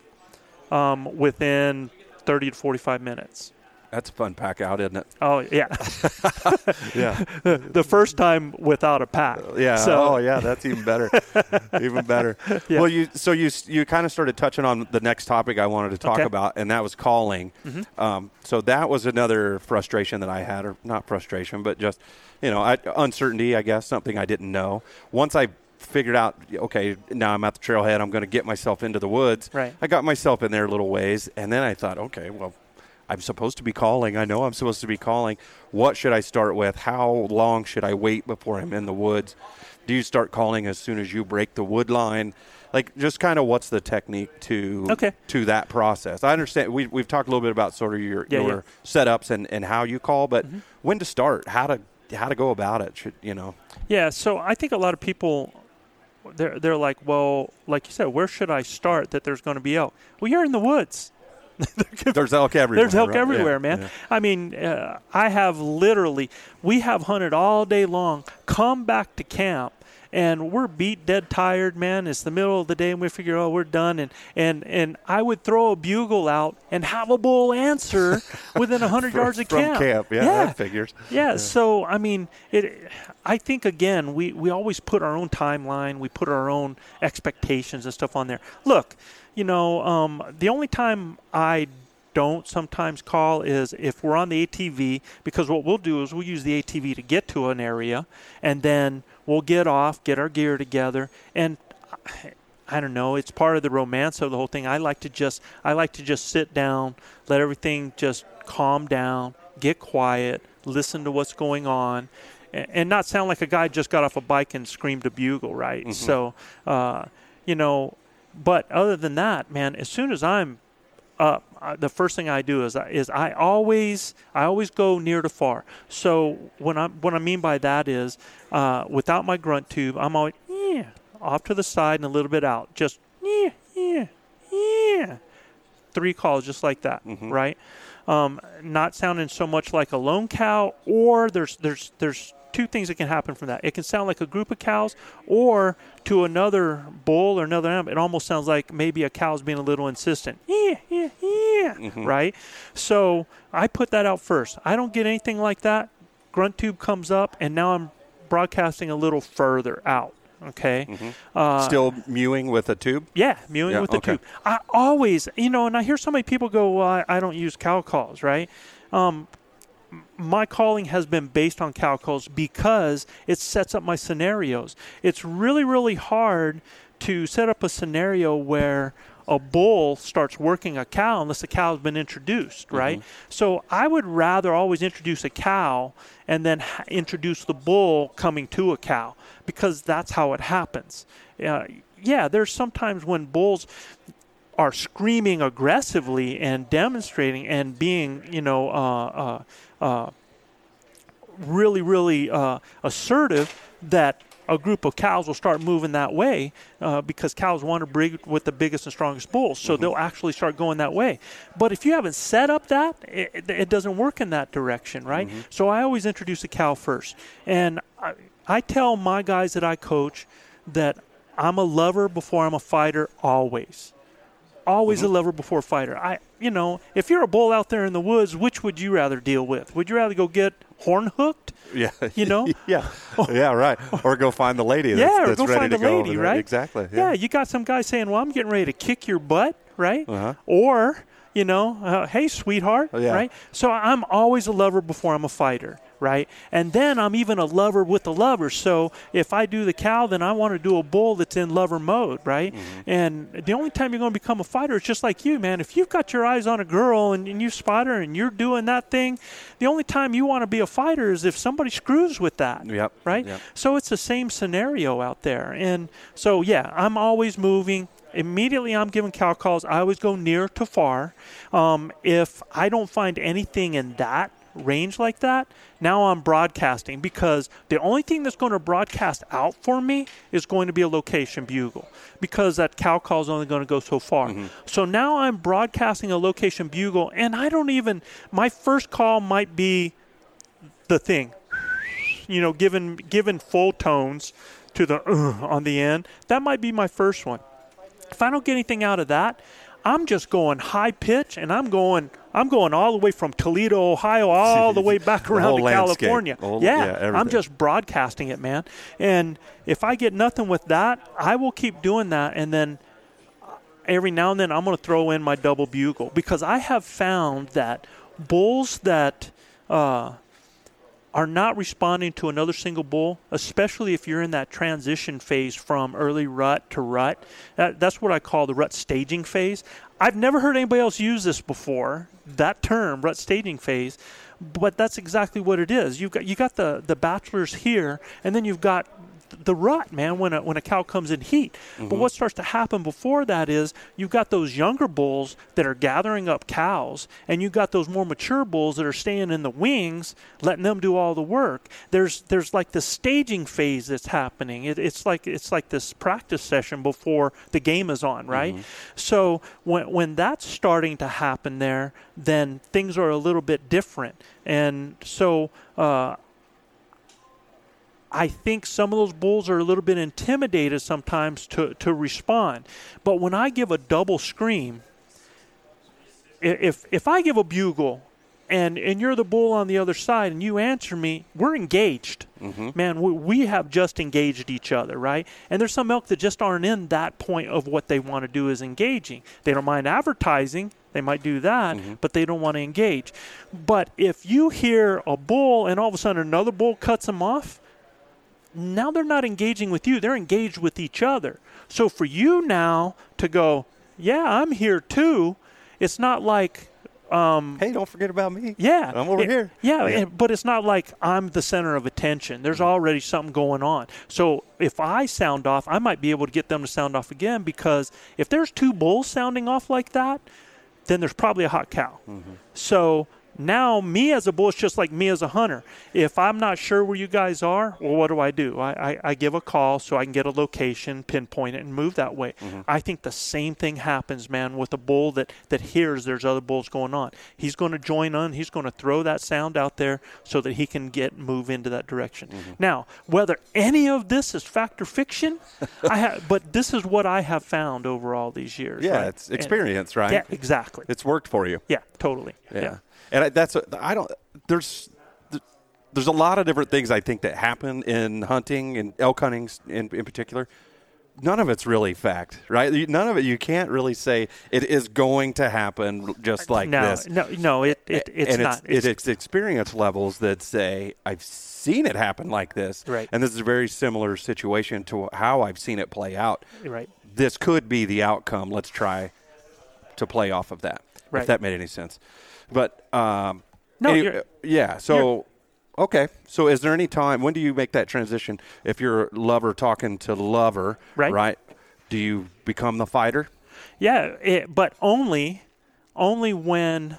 S1: um, within 30 to 45 minutes.
S3: That's a fun pack out, isn't it?
S1: Oh yeah,
S3: Yeah.
S1: the first time without a pack.
S3: Yeah.
S1: So,
S3: oh, yeah. That's even better. even better.
S1: Yeah.
S3: Well, you so you you kind of started touching on the next topic I wanted to talk
S1: Okay. Mm-hmm.
S3: about, and that was calling. Um, so that was another frustration that I had, or not frustration, but just you know I, uncertainty. I guess something I didn't know. Once I figured out, okay, now I'm at the trailhead. I'm going to get myself into the woods.
S1: Right.
S3: I got myself in there a little ways, and then I thought, okay, well. I'm supposed to be calling. I know I'm supposed to be calling. What should I start with? How long should I wait before I'm in the woods? Do you start calling as soon as you break the wood line? Like, just kind of what's the technique to
S1: Okay.
S3: to that process? I understand we, we've talked a little bit about sort of your,
S1: Yeah, Mm-hmm.
S3: your setups and, and how you call, but when to start, how to how to go about it? Should you know?
S1: Yeah, so I think a lot of people they're they're like, well, like you said, where should I start that there's going to be elk? Well, you're in the woods.
S3: There's elk everywhere.
S1: There's elk
S3: right?
S1: everywhere,
S3: Yeah,
S1: man.
S3: yeah.
S1: I mean, uh, I have literally, we have hunted all day long, come back to camp, and we're beat dead tired, man. It's the middle of the day, and we figure, oh, we're done. And and and I would throw a bugle out and have a bull answer within hundred yards of
S3: from
S1: camp.
S3: camp. Yeah,
S1: yeah.
S3: that figures.
S1: Yeah, so I mean, it. I think again, we we always put our own timeline, we put our own expectations and stuff on there. Look, you know, um, the only time I don't sometimes call is if we're on the ATV because what we'll do is we'll use the ATV to get to an area and then we'll get off, get our gear together, and I don't know. It's part of the romance of the whole thing. I like to just I like to just sit down, let everything just calm down, get quiet, listen to what's going on, and, and not sound like a guy just got off a bike and screamed a bugle, right? So, uh, you know, but other than that, man, as soon as I'm up, the first thing I do is I- is I always I always go near to far. So when I what I mean by that is uh, without my grunt tube, I'm always yeah off to the side and a little bit out, just yeah yeah yeah, three calls just like that, right? Um, not sounding so much like a lone cow, or there's there's there's two things that can happen from that. It can sound like a group of cows, or to another bull or another animal, it almost sounds like maybe a cow's being a little insistent. Yeah, yeah, yeah, right? So I put that out first. I don't get anything like that. Grunt tube comes up, and now I'm broadcasting a little further out. Okay. Uh,
S3: Still mewing with a tube.
S1: yeah, mewing
S3: Yeah,
S1: with the
S3: okay.
S1: tube. I always, you know, and I hear so many people go, well, I, I don't use cow calls, right? Um, m- my calling has been based on cow because it sets up my scenarios. It's really, really hard to set up a scenario where a bull starts working a cow unless the cow's been introduced, right? So I would rather always introduce a cow and then ha- introduce the bull coming to a cow because that's how it happens. Uh, yeah, there's sometimes when bulls are screaming aggressively and demonstrating and being, you know, uh, uh, uh, really, really uh, assertive that a group of cows will start moving that way uh, because cows want to breed with the biggest and strongest bulls. So they'll actually start going that way. But if you haven't set up that, it, it- doesn't work in that direction, right? So I always introduce a cow first. And I, I tell my guys that I coach that I'm a lover before I'm a fighter always always a lover before a fighter. I, you know, if you're a bull out there in the woods, which would you rather deal with? Would you rather go get horn hooked?
S3: Yeah.
S1: You know?
S3: yeah. Yeah. Right. Or go find the lady. That's,
S1: yeah, or
S3: that's
S1: go
S3: ready
S1: find
S3: to go
S1: lady,
S3: over
S1: right?
S3: Exactly.
S1: Yeah. you got some guy saying, "Well, I'm getting ready to kick your butt," right?
S3: Uh-huh.
S1: Or, you know, uh, "Hey, sweetheart,"
S3: Oh, yeah.
S1: right? So I'm always a lover before I'm a fighter, right? And then I'm even a lover with the lover. So if I do the cow, then I want to do a bull that's in lover mode, right?
S3: Mm-hmm.
S1: And the only time you're going to become a fighter is just like you, man. If you've got your eyes on a girl and, and you spot her and you're doing that thing, the only time you want to be a fighter is if somebody screws with that
S3: Yep.
S1: right?
S3: Yep.
S1: So it's the same scenario out there. And so, yeah, I'm always moving. Immediately, I'm giving cow calls. I always go near to far. Um, if I don't find anything in that range like that, now I'm broadcasting because the only thing that's going to broadcast out for me is going to be a location bugle because that cow call is only going to go so far.
S3: Mm-hmm.
S1: So now I'm broadcasting a location bugle, and I don't even, my first call might be the thing, you know, given, given full tones to the uh, on the end. That might be my first one. If I don't get anything out of that, I'm just going high pitch and I'm going I'm going all the way from Toledo, Ohio, all the way back around to
S3: landscape.
S1: California.
S3: Whole-
S1: yeah,
S3: yeah,
S1: I'm just broadcasting it, man. And if I get nothing with that, I will keep doing that and then every now and then I'm going to throw in my double bugle because I have found that bulls that uh, are not responding to another single bull, especially if you're in that transition phase from early rut to rut. That, that's what I call the rut staging phase. I've never heard anybody else use this before, that term, rut staging phase, but that's exactly what it is. You've got you got the the bachelors here, and then you've got the rut, man, when a, when a cow comes in heat. But what starts to happen before that is you've got those younger bulls that are gathering up cows, and you've got those more mature bulls that are staying in the wings, letting them do all the work. There's there's like the staging phase that's happening. It, it's like it's like this practice session before the game is on, right? So when when that's starting to happen there, then things are a little bit different, and so. Uh, I think some of those bulls are a little bit intimidated sometimes to, to respond. But when I give a double scream, if if I give a bugle and and you're the bull on the other side and you answer me, we're engaged. Mm-hmm. Man, we, we have just engaged each other, right? And there's some elk that just aren't in that point of what they want to do is engaging. They don't mind advertising. They might do that, mm-hmm. but they don't want to engage. But if you hear a bull and all of a sudden another bull cuts them off, now they're not engaging with you, they're engaged with each other. So for you now to go, yeah, I'm here too, it's not like, um,
S3: Hey, don't forget about me.
S1: yeah,
S3: I'm over
S1: it-
S3: here.
S1: Yeah,
S3: Yeah.
S1: and- but it's not like I'm the center of attention. There's
S3: Mm-hmm.
S1: already something going on. So if I sound off, I might be able to get them to sound off again because if there's two bulls sounding off like that, then there's probably a hot cow.
S3: Mm-hmm.
S1: So now me as a bull is just like me as a hunter. If I'm not sure where you guys are, well, what do I do? I, I, I give a call so I can get a location, pinpoint it, and move that way.
S3: Mm-hmm.
S1: I think the same thing happens, man, with a bull that, that hears there's other bulls going on. He's going to join on. He's going to throw that sound out there so that he can get move into that direction.
S3: Mm-hmm.
S1: Now, whether any of this is fact or fiction, I ha- but this is what I have found over all these years.
S3: Yeah,
S1: right?
S3: it's
S1: And-
S3: experience, right?
S1: Yeah, exactly.
S3: It's worked for you.
S1: yeah, totally.
S3: Yeah.
S1: yeah.
S3: And I, that's I don't there's there's a lot of different things I think that happen in hunting and elk hunting in, in particular. None of it's really fact, right? None of it. You can't really say it is going to happen just like
S1: no,
S3: this.
S1: no, no. It, it it's
S3: and
S1: not.
S3: It's, it's experience levels that say I've seen it happen like this,
S1: Right.
S3: And this is a very similar situation to how I've seen it play out.
S1: right.
S3: This could be the outcome. Let's try to play off of that.
S1: Right.
S3: If that made any sense, but um,
S1: No,
S3: any-
S1: you're-
S3: yeah. So okay. So is there any time when do you make that transition? If you're lover talking to lover,
S1: Right.
S3: Right. Do you become the fighter?
S1: Yeah, it, but only, only when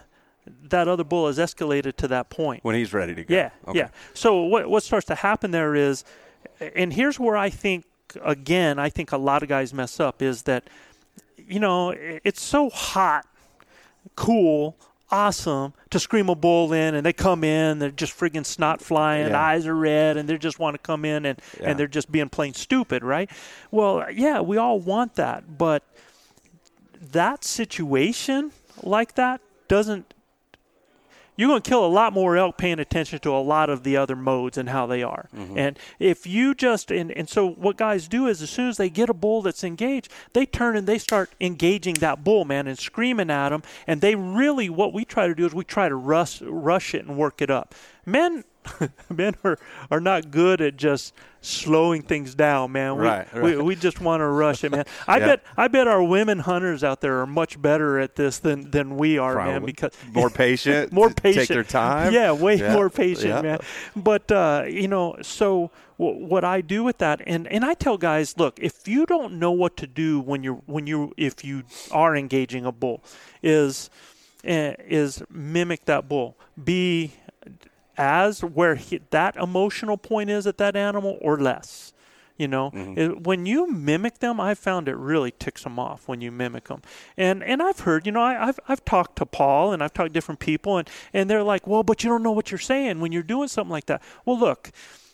S1: that other bull has escalated to that point.
S3: When he's ready to go.
S1: Yeah,
S3: Okay.
S1: yeah. So what what starts to happen there is, and here's where I think again, I think a lot of guys mess up is that, you know, it's so hot, cool, awesome to scream a bull in, and they come in, they're just friggin' snot flying,
S3: Yeah.
S1: eyes are red, and they just want to come in and
S3: Yeah.
S1: and they're just being plain stupid, right? Well, yeah, we all want that, but that situation like that doesn't you're going to kill a lot more elk paying attention to a lot of the other modes and how they are. Mm-hmm. And if you just and, and so what guys do is as soon as they get a bull that's engaged, they turn and they start engaging that bull, man, and screaming at him. And they really what we try to do is we try to rush rush it and work it up. Men men are, are not good at just slowing things down, man. We,
S3: Right, right.
S1: we just want to rush it, man. I
S3: Yeah.
S1: bet I bet our women hunters out there are much better at this than than we are, man, because
S3: more patient,
S1: more patient.
S3: take their time.
S1: Yeah, way
S3: Yeah,
S1: more patient,
S3: yeah.
S1: man. But uh, you know, so w- what I do with that, and and I tell guys, look, if you don't know what to do when you're when you if you are engaging a bull, is uh, is mimic that bull. Be as where he, that emotional point is at that animal or less. You know, mm-hmm. It- when you mimic them, I found it really ticks them off when you mimic them. And and I've heard, you know, I, I've I've talked to Paul and I've talked to different people, and and they're like, well, but you don't know what you're saying when you're doing something like that. Well, look,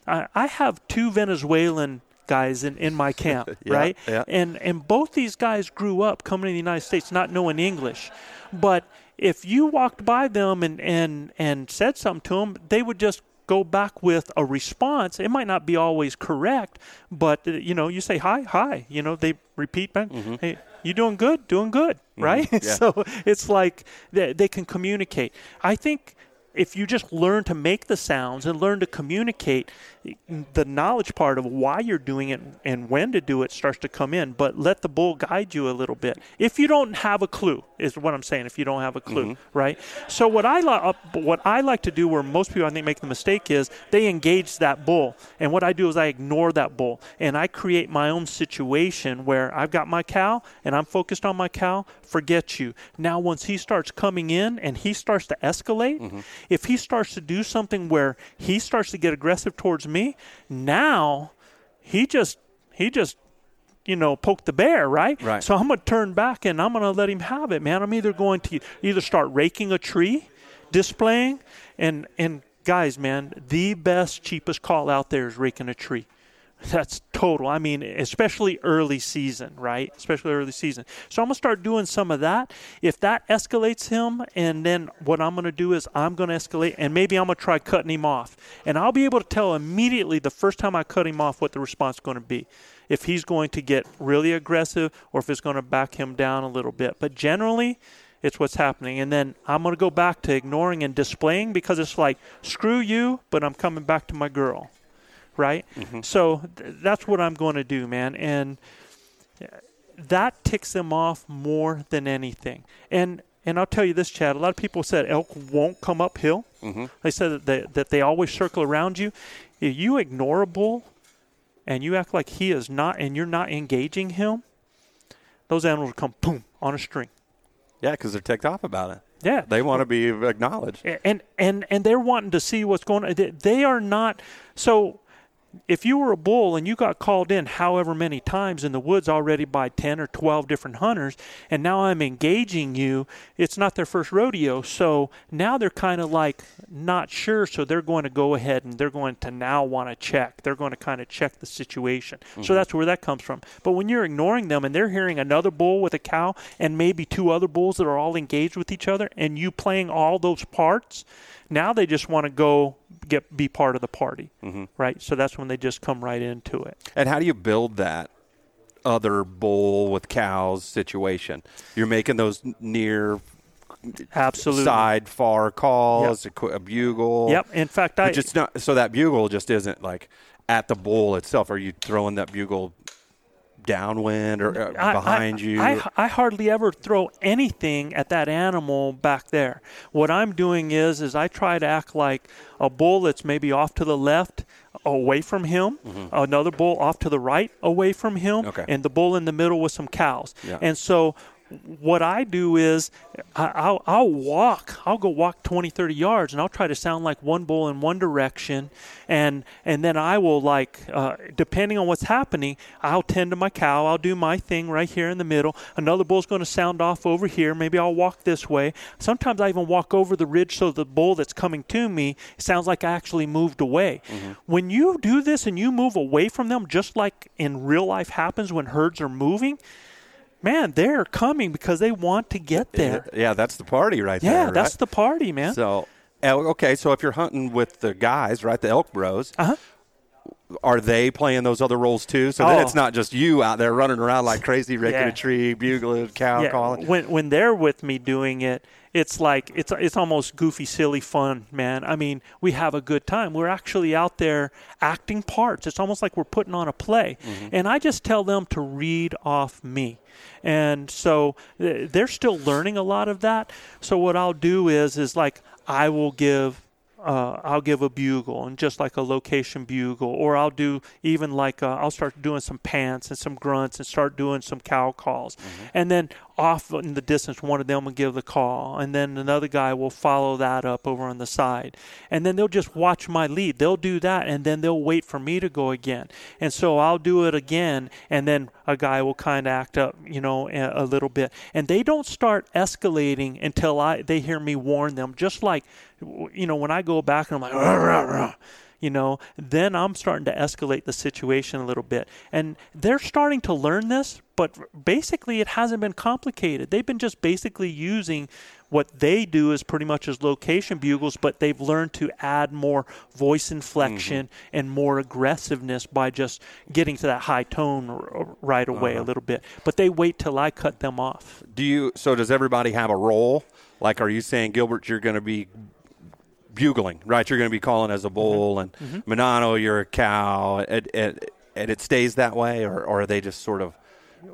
S1: I, I have two Venezuelan guys in, in my camp,
S3: Yeah,
S1: right?
S3: yeah.
S1: And and both these guys grew up coming to the United States not knowing English, but if you walked by them and and and said something to them, they would just go back with a response. It might not be always correct, but uh, you know, you say hi, hi. You know, they repeat back, hey. You doing good? Doing good, right?
S3: Yeah.
S1: so it's like they, they can communicate. I think if you just learn to make the sounds and learn to communicate, the knowledge part of why you're doing it and when to do it starts to come in. But let the bull guide you a little bit. If you don't have a clue, is what I'm saying. If you don't have a clue, mm-hmm. right? So what I like, what I like to do, where most people I think make the mistake is they engage that bull, and what I do is I ignore that bull and I create my own situation where I've got my cow and I'm focused on my cow. Forget you. Now once he starts coming in and he starts to escalate, mm-hmm. If he starts to do something where he starts to get aggressive towards me, now he just he just you know poked the bear, right?
S3: Right.
S1: So I'm gonna turn back and I'm gonna let him have it, man. I'm either going to either start raking a tree, displaying, and and guys, man, the best cheapest call out there is raking a tree. That's total. I mean, especially early season, right? Especially early season. So I'm going to start doing some of that. If that escalates him, and then what I'm going to do is I'm going to escalate, and maybe I'm going to try cutting him off. And I'll be able to tell immediately the first time I cut him off what the response is going to be. If he's going to get really aggressive or if it's going to back him down a little bit. But generally, it's what's happening. And then I'm going to go back to ignoring and displaying because it's like, screw you, but I'm coming back to my girl. Right? So th- that's what I'm going to do, man. And that ticks them off more than anything. And and I'll tell you this, Chad. A lot of people said elk won't come uphill. Mm-hmm. They said that they, that they always circle around you. If you ignore a bull and you act like he is not, and you're not engaging him, those animals will come boom on a string.
S3: Yeah, because they're ticked off about it.
S1: Yeah,
S3: They want to be acknowledged.
S1: and and and they're wanting to see what's going on. They are not so. If you were a bull and you got called in however many times in the woods already by 10 or 12 different hunters, and now I'm engaging you, it's not their first rodeo. So now they're kind of like not sure. So they're going to go ahead and they're going to now want to check. They're going to kind of check the situation. So mm-hmm. that's where that comes from. But when you're ignoring them and they're hearing another bull with a cow and maybe two other bulls that are all engaged with each other, and you playing all those parts, now they just want to go get be part of the party, mm-hmm. right? So that's when they just come right into it.
S3: And how do you build that other bull with cows situation? You're making those near
S1: Absolutely.
S3: side far calls, a, a bugle.
S1: Yep. In fact, I
S3: just not so that bugle just isn't like at the bull itself. Are you throwing that bugle downwind or uh,
S1: I-
S3: behind
S1: I,
S3: you?
S1: I, I hardly ever throw anything at that animal back there. What I'm doing is is I try to act like a bull that's maybe off to the left, away from him, another bull off to the right, away from him,
S3: Mm-hmm. Okay.
S1: and the bull in the middle with some cows.
S3: Yeah.
S1: And so what I do is I- I'll, I'll walk. I'll go walk 20, 30 yards, and I'll try to sound like one bull in one direction, and and then I will like, uh, depending on what's happening, I'll tend to my cow. I'll do my thing right here in the middle. Another bull's going to sound off over here. Maybe I'll walk this way. Sometimes I even walk over the ridge so the bull that's coming to me sounds like I actually moved away. When you do this and you move away from them, just like in real life happens when herds are moving man, they're coming because they want to get there.
S3: yeah, that's the party right there.
S1: Yeah,
S3: there.
S1: that's
S3: right?
S1: the party, man.
S3: So, okay, so if you're hunting with the guys, right, the elk bros,
S1: Uh-huh.
S3: Are they playing those other roles too? So then
S1: Oh.
S3: it's not just you out there running around like crazy, raking
S1: Yeah.
S3: a tree, bugling, cow
S1: yeah,
S3: calling.
S1: when when they're with me doing it, it's like it's it's almost goofy, silly fun, man. I mean, we have a good time. We're actually out there acting parts. It's almost like we're putting on a play, mm-hmm. and I just tell them to read off me. And so they're still learning a lot of that. So what I'll do is is like I will give uh, I'll give a bugle and just like a location bugle, or I'll do even like uh, I'll start doing some pants and some grunts and start doing some cow calls, and then off in the distance, one of them will give the call, and then another guy will follow that up over on the side, and then they'll just watch my lead. They'll do that, and then they'll wait for me to go again, and so I'll do it again, and then a guy will kind of act up, you know, a, little bit, and they don't start escalating until I they hear me warn them. Just like, you know, when I go back and I'm like. Rah, rah, rah, you know, then I'm starting to escalate the situation a little bit. And they're starting to learn this, but basically it hasn't been complicated. They've been just basically using what they do is pretty much as location bugles, but they've learned to add more voice inflection mm-hmm. and more aggressiveness by just getting to that high tone r- right away uh-huh. a little bit. But they wait till I cut them off.
S3: Do you? So does everybody have a role? Like, are you saying Gilbert, you're going to be bugling, right? You're going to be calling as a bull, mm-hmm. and mm-hmm. Manano, you're a cow, and, and, and, it stays that way, or, or are they just sort of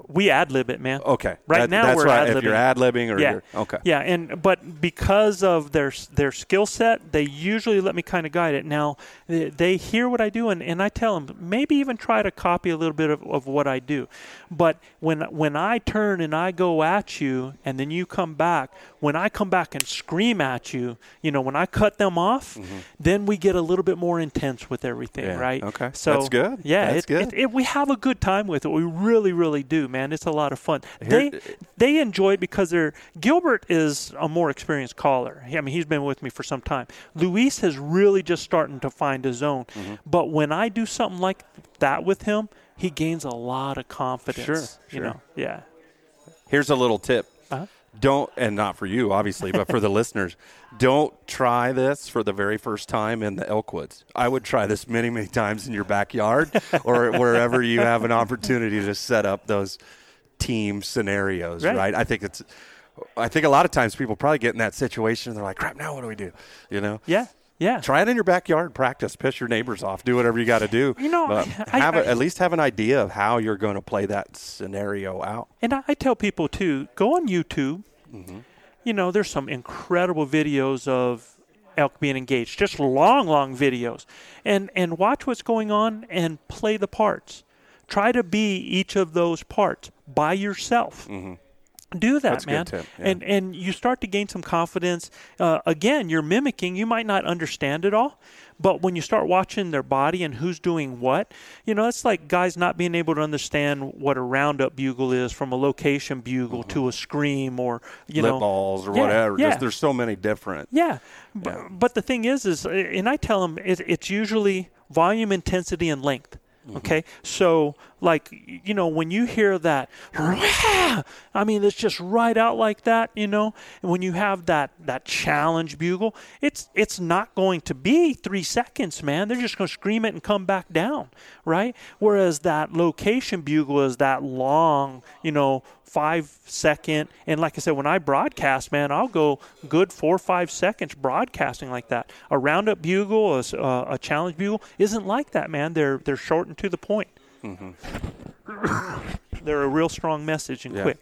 S1: we ad lib it, man.
S3: Okay,
S1: right
S3: that,
S1: now
S3: that's
S1: we're
S3: right.
S1: ad-libbing.
S3: If you're ad libbing, or
S1: yeah,
S3: okay,
S1: yeah, and but because of their their skill set, they usually let me kind of guide it. Now they, they, hear what I do, and, and I tell them maybe even try to copy a little bit of, of what I do. But when when I turn and I go at you, and then you come back, when I come back and scream at you, you know, when I cut them off, mm-hmm. then we get a little bit more intense with everything,
S3: yeah.
S1: right?
S3: Okay,
S1: so
S3: that's good.
S1: Yeah,
S3: that's
S1: it,
S3: good.
S1: It, it, we have a good time with it. We really, really do, man. It's a lot of fun. Here, they they enjoy it because they're Gilbert is a more experienced caller. I mean, he's been with me for some time. Luis has really just starting to find his own. Mm-hmm. But when I do something like that with him, he gains a lot of confidence.
S3: Sure,
S1: you know, yeah.
S3: Here's a little tip. Don't, and not for you, obviously, but for the listeners, don't try this for the very first time in the Elkwoods. I would try this many, many times in your backyard or wherever you have an opportunity to set up those team scenarios, right? right? I think it's. I think a lot of times people probably get in that situation and they're like, "Crap, now what do we do?" You know?
S1: Yeah. Yeah.
S3: Try it in your backyard. Practice. Piss your neighbors off. Do whatever you got to do.
S1: You know,
S3: but have I, I, at least have an idea of how you're going to play that scenario out.
S1: And I, I tell people too, go on YouTube. Mm-hmm. You know, there's some incredible videos of elk being engaged, just long, long videos, and and watch what's going on and play the parts. Try to be each of those parts by yourself. Mm-hmm do that
S3: That's
S1: man
S3: yeah.
S1: and and you start to gain some confidence uh, again you're mimicking you might not understand it all but when you start watching their body and who's doing what you know it's like guys not being able to understand what a roundup bugle is from a location bugle mm-hmm. to a scream or you
S3: Lip
S1: know
S3: balls or
S1: yeah,
S3: whatever
S1: yeah.
S3: Just, there's so many different
S1: yeah, yeah. But the thing is is and i tell them it, it's usually volume intensity and length Mm-hmm. Okay, so like you know when you hear that, I mean it's just right out like that, you know. And when you have that that challenge bugle, it's it's not going to be three seconds, man. They're just going to scream it and come back down, right? Whereas that location bugle is that long, you know, five second. And like I said, when I broadcast, man, I'll go good four or five seconds broadcasting like that. A roundup bugle, a, uh, a challenge bugle isn't like that, man. They're they're short and to the point. Mm-hmm. they're a real strong message and
S3: yeah.
S1: quick.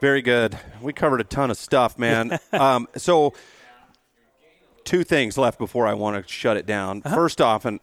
S3: Very good. We covered a ton of stuff, man. um, so two things left before I want to shut it down. Uh-huh. First off, and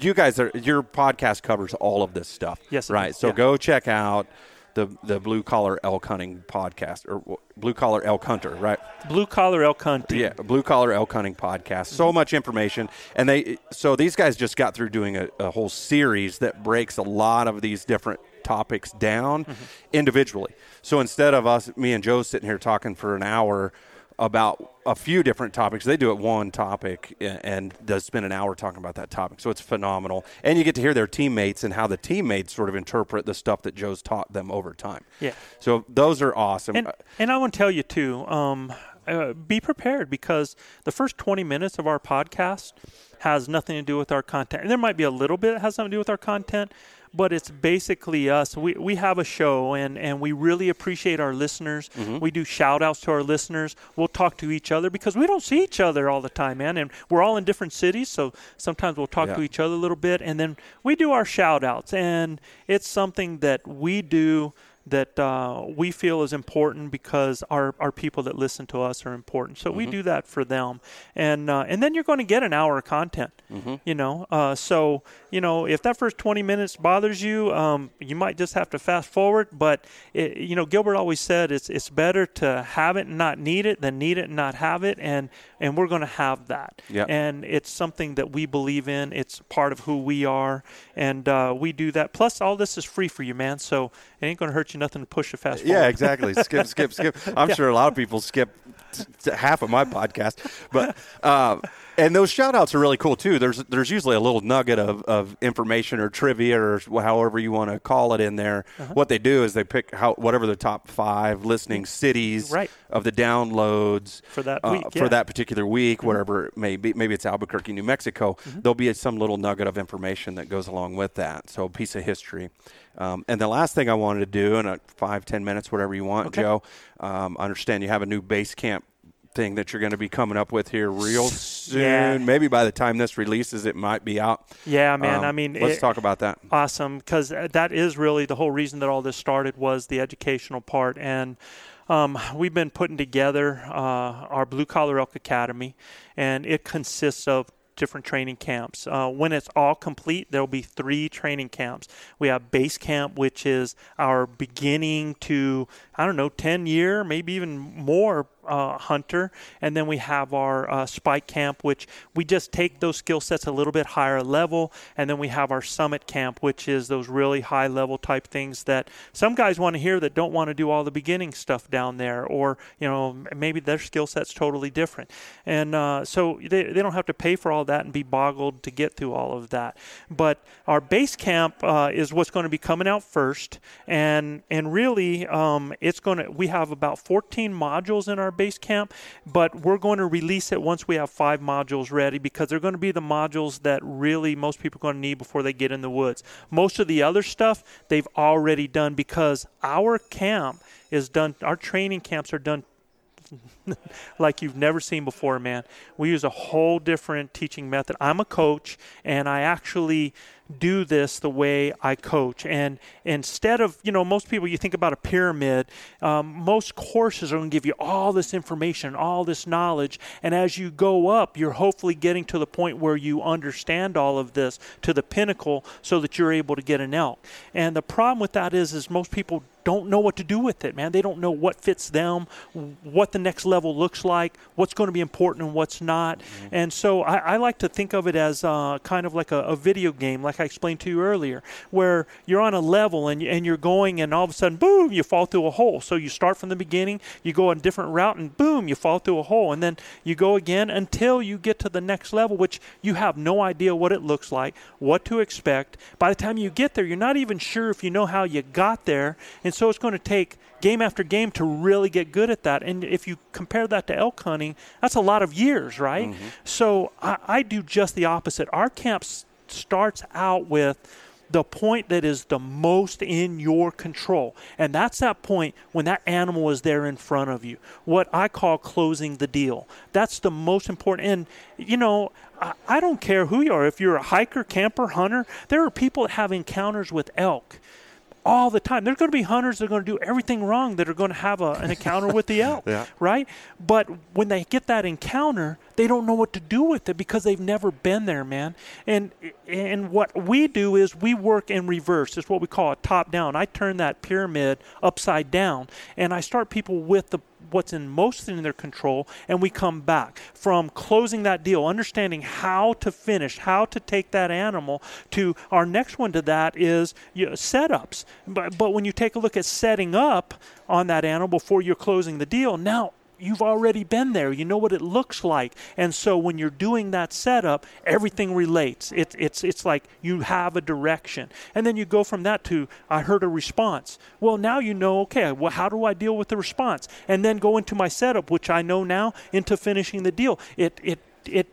S3: you guys are your podcast covers all of this stuff.
S1: Yes,
S3: right. So
S1: yeah.
S3: go check out the the blue collar elk hunting podcast or blue collar elk hunter, right?
S1: Blue collar elk hunting.
S3: Yeah, blue collar elk hunting podcast. So much information, and they so these guys just got through doing a, a whole series that breaks a lot of these different topics down mm-hmm. individually. So instead of us, me and Joe sitting here talking for an hour about a few different topics. They do it one topic and does spend an hour talking about that topic. So it's phenomenal. And you get to hear their teammates and how the teammates sort of interpret the stuff that Joe's taught them over time.
S1: Yeah.
S3: So those are awesome.
S1: And, and I want to tell you too, um, uh, be prepared because the first 20 minutes of our podcast has nothing to do with our content. And there might be a little bit that has something to do with our content, but it's basically us. We, we have a show and, and we really appreciate our listeners. Mm-hmm. We do shout outs to our listeners. We'll talk to each other because we don't see each other all the time, man. And we're all in different cities, so sometimes we'll talk yeah. to each other a little bit. And then we do our shout outs. And it's something that we do that uh, we feel is important because our, our people that listen to us are important. So mm-hmm. we do that for them, and uh, and then you're going to get an hour of content. Mm-hmm. You know, uh, so you know if that first 20 minutes bothers you, um, you might just have to fast forward. But it, you know, Gilbert always said it's it's better to have it and not need it than need it and not have it, and and we're going to have that.
S3: Yep.
S1: And it's something that we believe in. It's part of who we are, and uh, we do that. Plus, all this is free for you, man. So it ain't going to hurt you nothing to push a fast forward.
S3: Yeah, exactly. skip, skip, skip. I'm yeah. sure a lot of people skip half of my podcast, but. Uh, and those shout outs are really cool too. There's there's usually a little nugget of, of information or trivia or however you want to call it in there. Uh-huh. What they do is they pick how whatever the top five listening cities
S1: right.
S3: of the downloads
S1: for that uh,
S3: yeah. for that particular week, mm-hmm. whatever it may be. Maybe it's Albuquerque, New Mexico. Mm-hmm. There'll be some little nugget of information that goes along with that. So a piece of history. Um, and the last thing I wanted to do in a five ten minutes, whatever you want,
S1: okay.
S3: Joe. Um, I understand you have a new base camp thing that you're going to be coming up with here real soon.
S1: Yeah.
S3: Maybe by the time this releases, it might be out.
S1: Yeah, man. Um, I mean,
S3: let's
S1: it,
S3: talk about that.
S1: Awesome, because that is really the whole reason that all this started was the educational part, and um, we've been putting together uh, our Blue Collar Elk Academy, and it consists of different training camps. Uh, when it's all complete, there will be three training camps. We have base camp, which is our beginning to, I don't know, 10 year, maybe even more uh, hunter, and then we have our uh, spike camp, which we just take those skill sets a little bit higher level, and then we have our summit camp, which is those really high level type things that some guys want to hear that don't want to do all the beginning stuff down there, or you know maybe their skill set's totally different, and uh, so they, they don't have to pay for all that and be boggled to get through all of that. But our base camp uh, is what's going to be coming out first, and and really um, it's going to we have about 14 modules in our base camp, but we're going to release it once we have five modules ready because they're going to be the modules that really most people are going to need before they get in the woods. Most of the other stuff they've already done because our camp is done, our training camps are done like you've never seen before, man. We use a whole different teaching method. I'm a coach, and I actually do this the way I coach. And instead of, you know, most people, you think about a pyramid, um, most courses are going to give you all this information, all this knowledge. And as you go up, you're hopefully getting to the point where you understand all of this to the pinnacle so that you're able to get an elk. And the problem with that is, is most people don't know what to do with it, man. They don't know what fits them, what the next level looks like, what's going to be important and what's not. Mm-hmm. And so I, I, like to think of it as uh, kind of like a, a, video game, like I explained to you earlier, where you're on a level and, and you're going, and all of a sudden, boom, you fall through a hole. So you start from the beginning, you go a different route, and boom, you fall through a hole. And then you go again until you get to the next level, which you have no idea what it looks like, what to expect. By the time you get there, you're not even sure if you know how you got there. And so it's going to take game after game to really get good at that. And if you compare that to elk hunting, that's a lot of years, right? Mm-hmm. So I, I do just the opposite. Our camp starts out with the point that is the most in your control. And that's that point when that animal is there in front of you. What I call closing the deal. That's the most important. And, you know, I, I don't care who you are. If you're a hiker, camper, hunter, there are people that have encounters with elk all the time. There's going to be hunters that are going to do everything wrong that are going to have a, an encounter with the elk,
S3: yeah.
S1: right? But when they get that encounter, they don't know what to do with it because they've never been there, man. And and what we do is we work in reverse. It's what we call a top down. I turn that pyramid upside down, and I start people with the what's in most in their control, and we come back from closing that deal, understanding how to finish, how to take that animal to our next one to that is you know, setups. But, but when you take a look at setting up on that animal before you're closing the deal, now you've already been there. You know what it looks like. And so when you're doing that setup, everything relates. It, it's, it's like you have a direction. And then you go from that to, I heard a response. Well, now you know, okay, well, how do I deal with the response? And then go into my setup, which I know now, into finishing the deal. It, it, it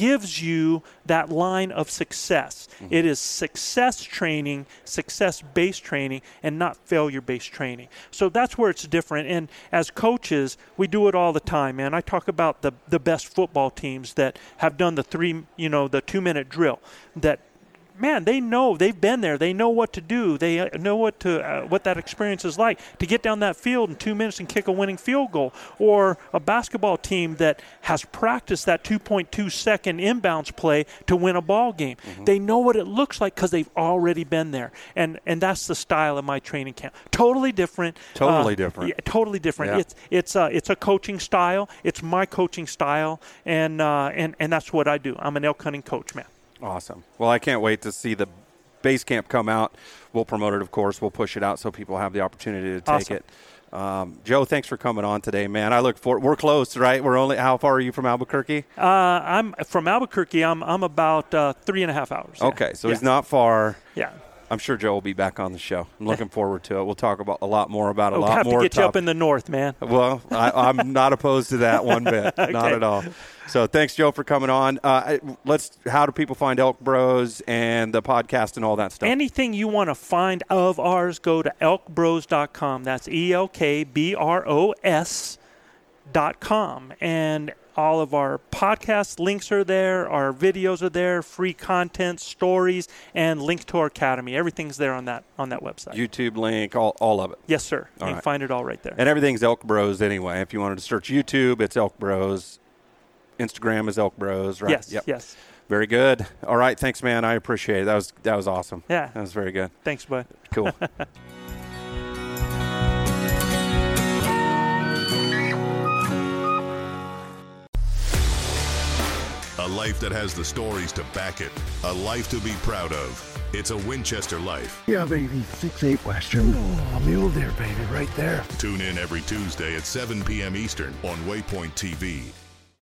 S1: gives you that line of success. Mm-hmm. It is success training, success based training, and not failure based training. So that's where it's different. And as coaches, we do it all the time, man. I talk about the, the best football teams that have done the three, you know, the two minute drill that man, they know they've been there. They know what to do. They uh, know what to uh, what that experience is like to get down that field in two minutes and kick a winning field goal. Or a basketball team that has practiced that 2.2 second inbounds play to win a ball game. Mm-hmm. They know what it looks like because they've already been there. And and that's the style of my training camp. Totally different.
S3: Totally uh, different.
S1: Yeah, totally different. Yeah. It's it's uh, it's a coaching style. It's my coaching style, and uh, and and that's what I do. I'm an elk hunting coach, man.
S3: Awesome. Well, I can't wait to see the base camp come out. We'll promote it, of course. We'll push it out so people have the opportunity to take
S1: awesome.
S3: it. Um, Joe, thanks for coming on today, man. I look forward. We're close, right? We're only. How far are you from Albuquerque?
S1: Uh, I'm from Albuquerque. I'm I'm about uh, three and a half hours.
S3: Yeah. Okay, so yeah. he's not far.
S1: Yeah.
S3: I'm sure Joe will be back on the show. I'm looking forward to it. We'll talk about a lot more about a
S1: we'll
S3: lot
S1: have
S3: more.
S1: to get you up in the north, man.
S3: Well, I, am not opposed to that one bit, okay. not at all. So thanks, Joe, for coming on. Uh, let's. How do people find Elk Bros and the podcast and all that stuff?
S1: Anything you want to find of ours, go to elkbros.com. That's E L K B R O S dot com and all of our podcast links are there, our videos are there, free content, stories, and link to our academy. Everything's there on that on that website.
S3: YouTube link, all, all of it.
S1: Yes, sir. All you right. find it all right there.
S3: And everything's Elk Bros anyway. If you wanted to search YouTube, it's Elk Bros. Instagram is Elk Bros, right?
S1: Yes. Yep. Yes.
S3: Very good. All right, thanks, man. I appreciate it. That was that was awesome.
S1: Yeah,
S3: that was very good.
S1: Thanks, bud.
S3: Cool.
S5: A life that has the stories to back it. A life to be proud of. It's a Winchester life.
S6: Yeah, baby. Six eight Western. Oh, mule deer, baby, right there.
S5: Tune in every Tuesday at 7 p.m. Eastern on Waypoint TV.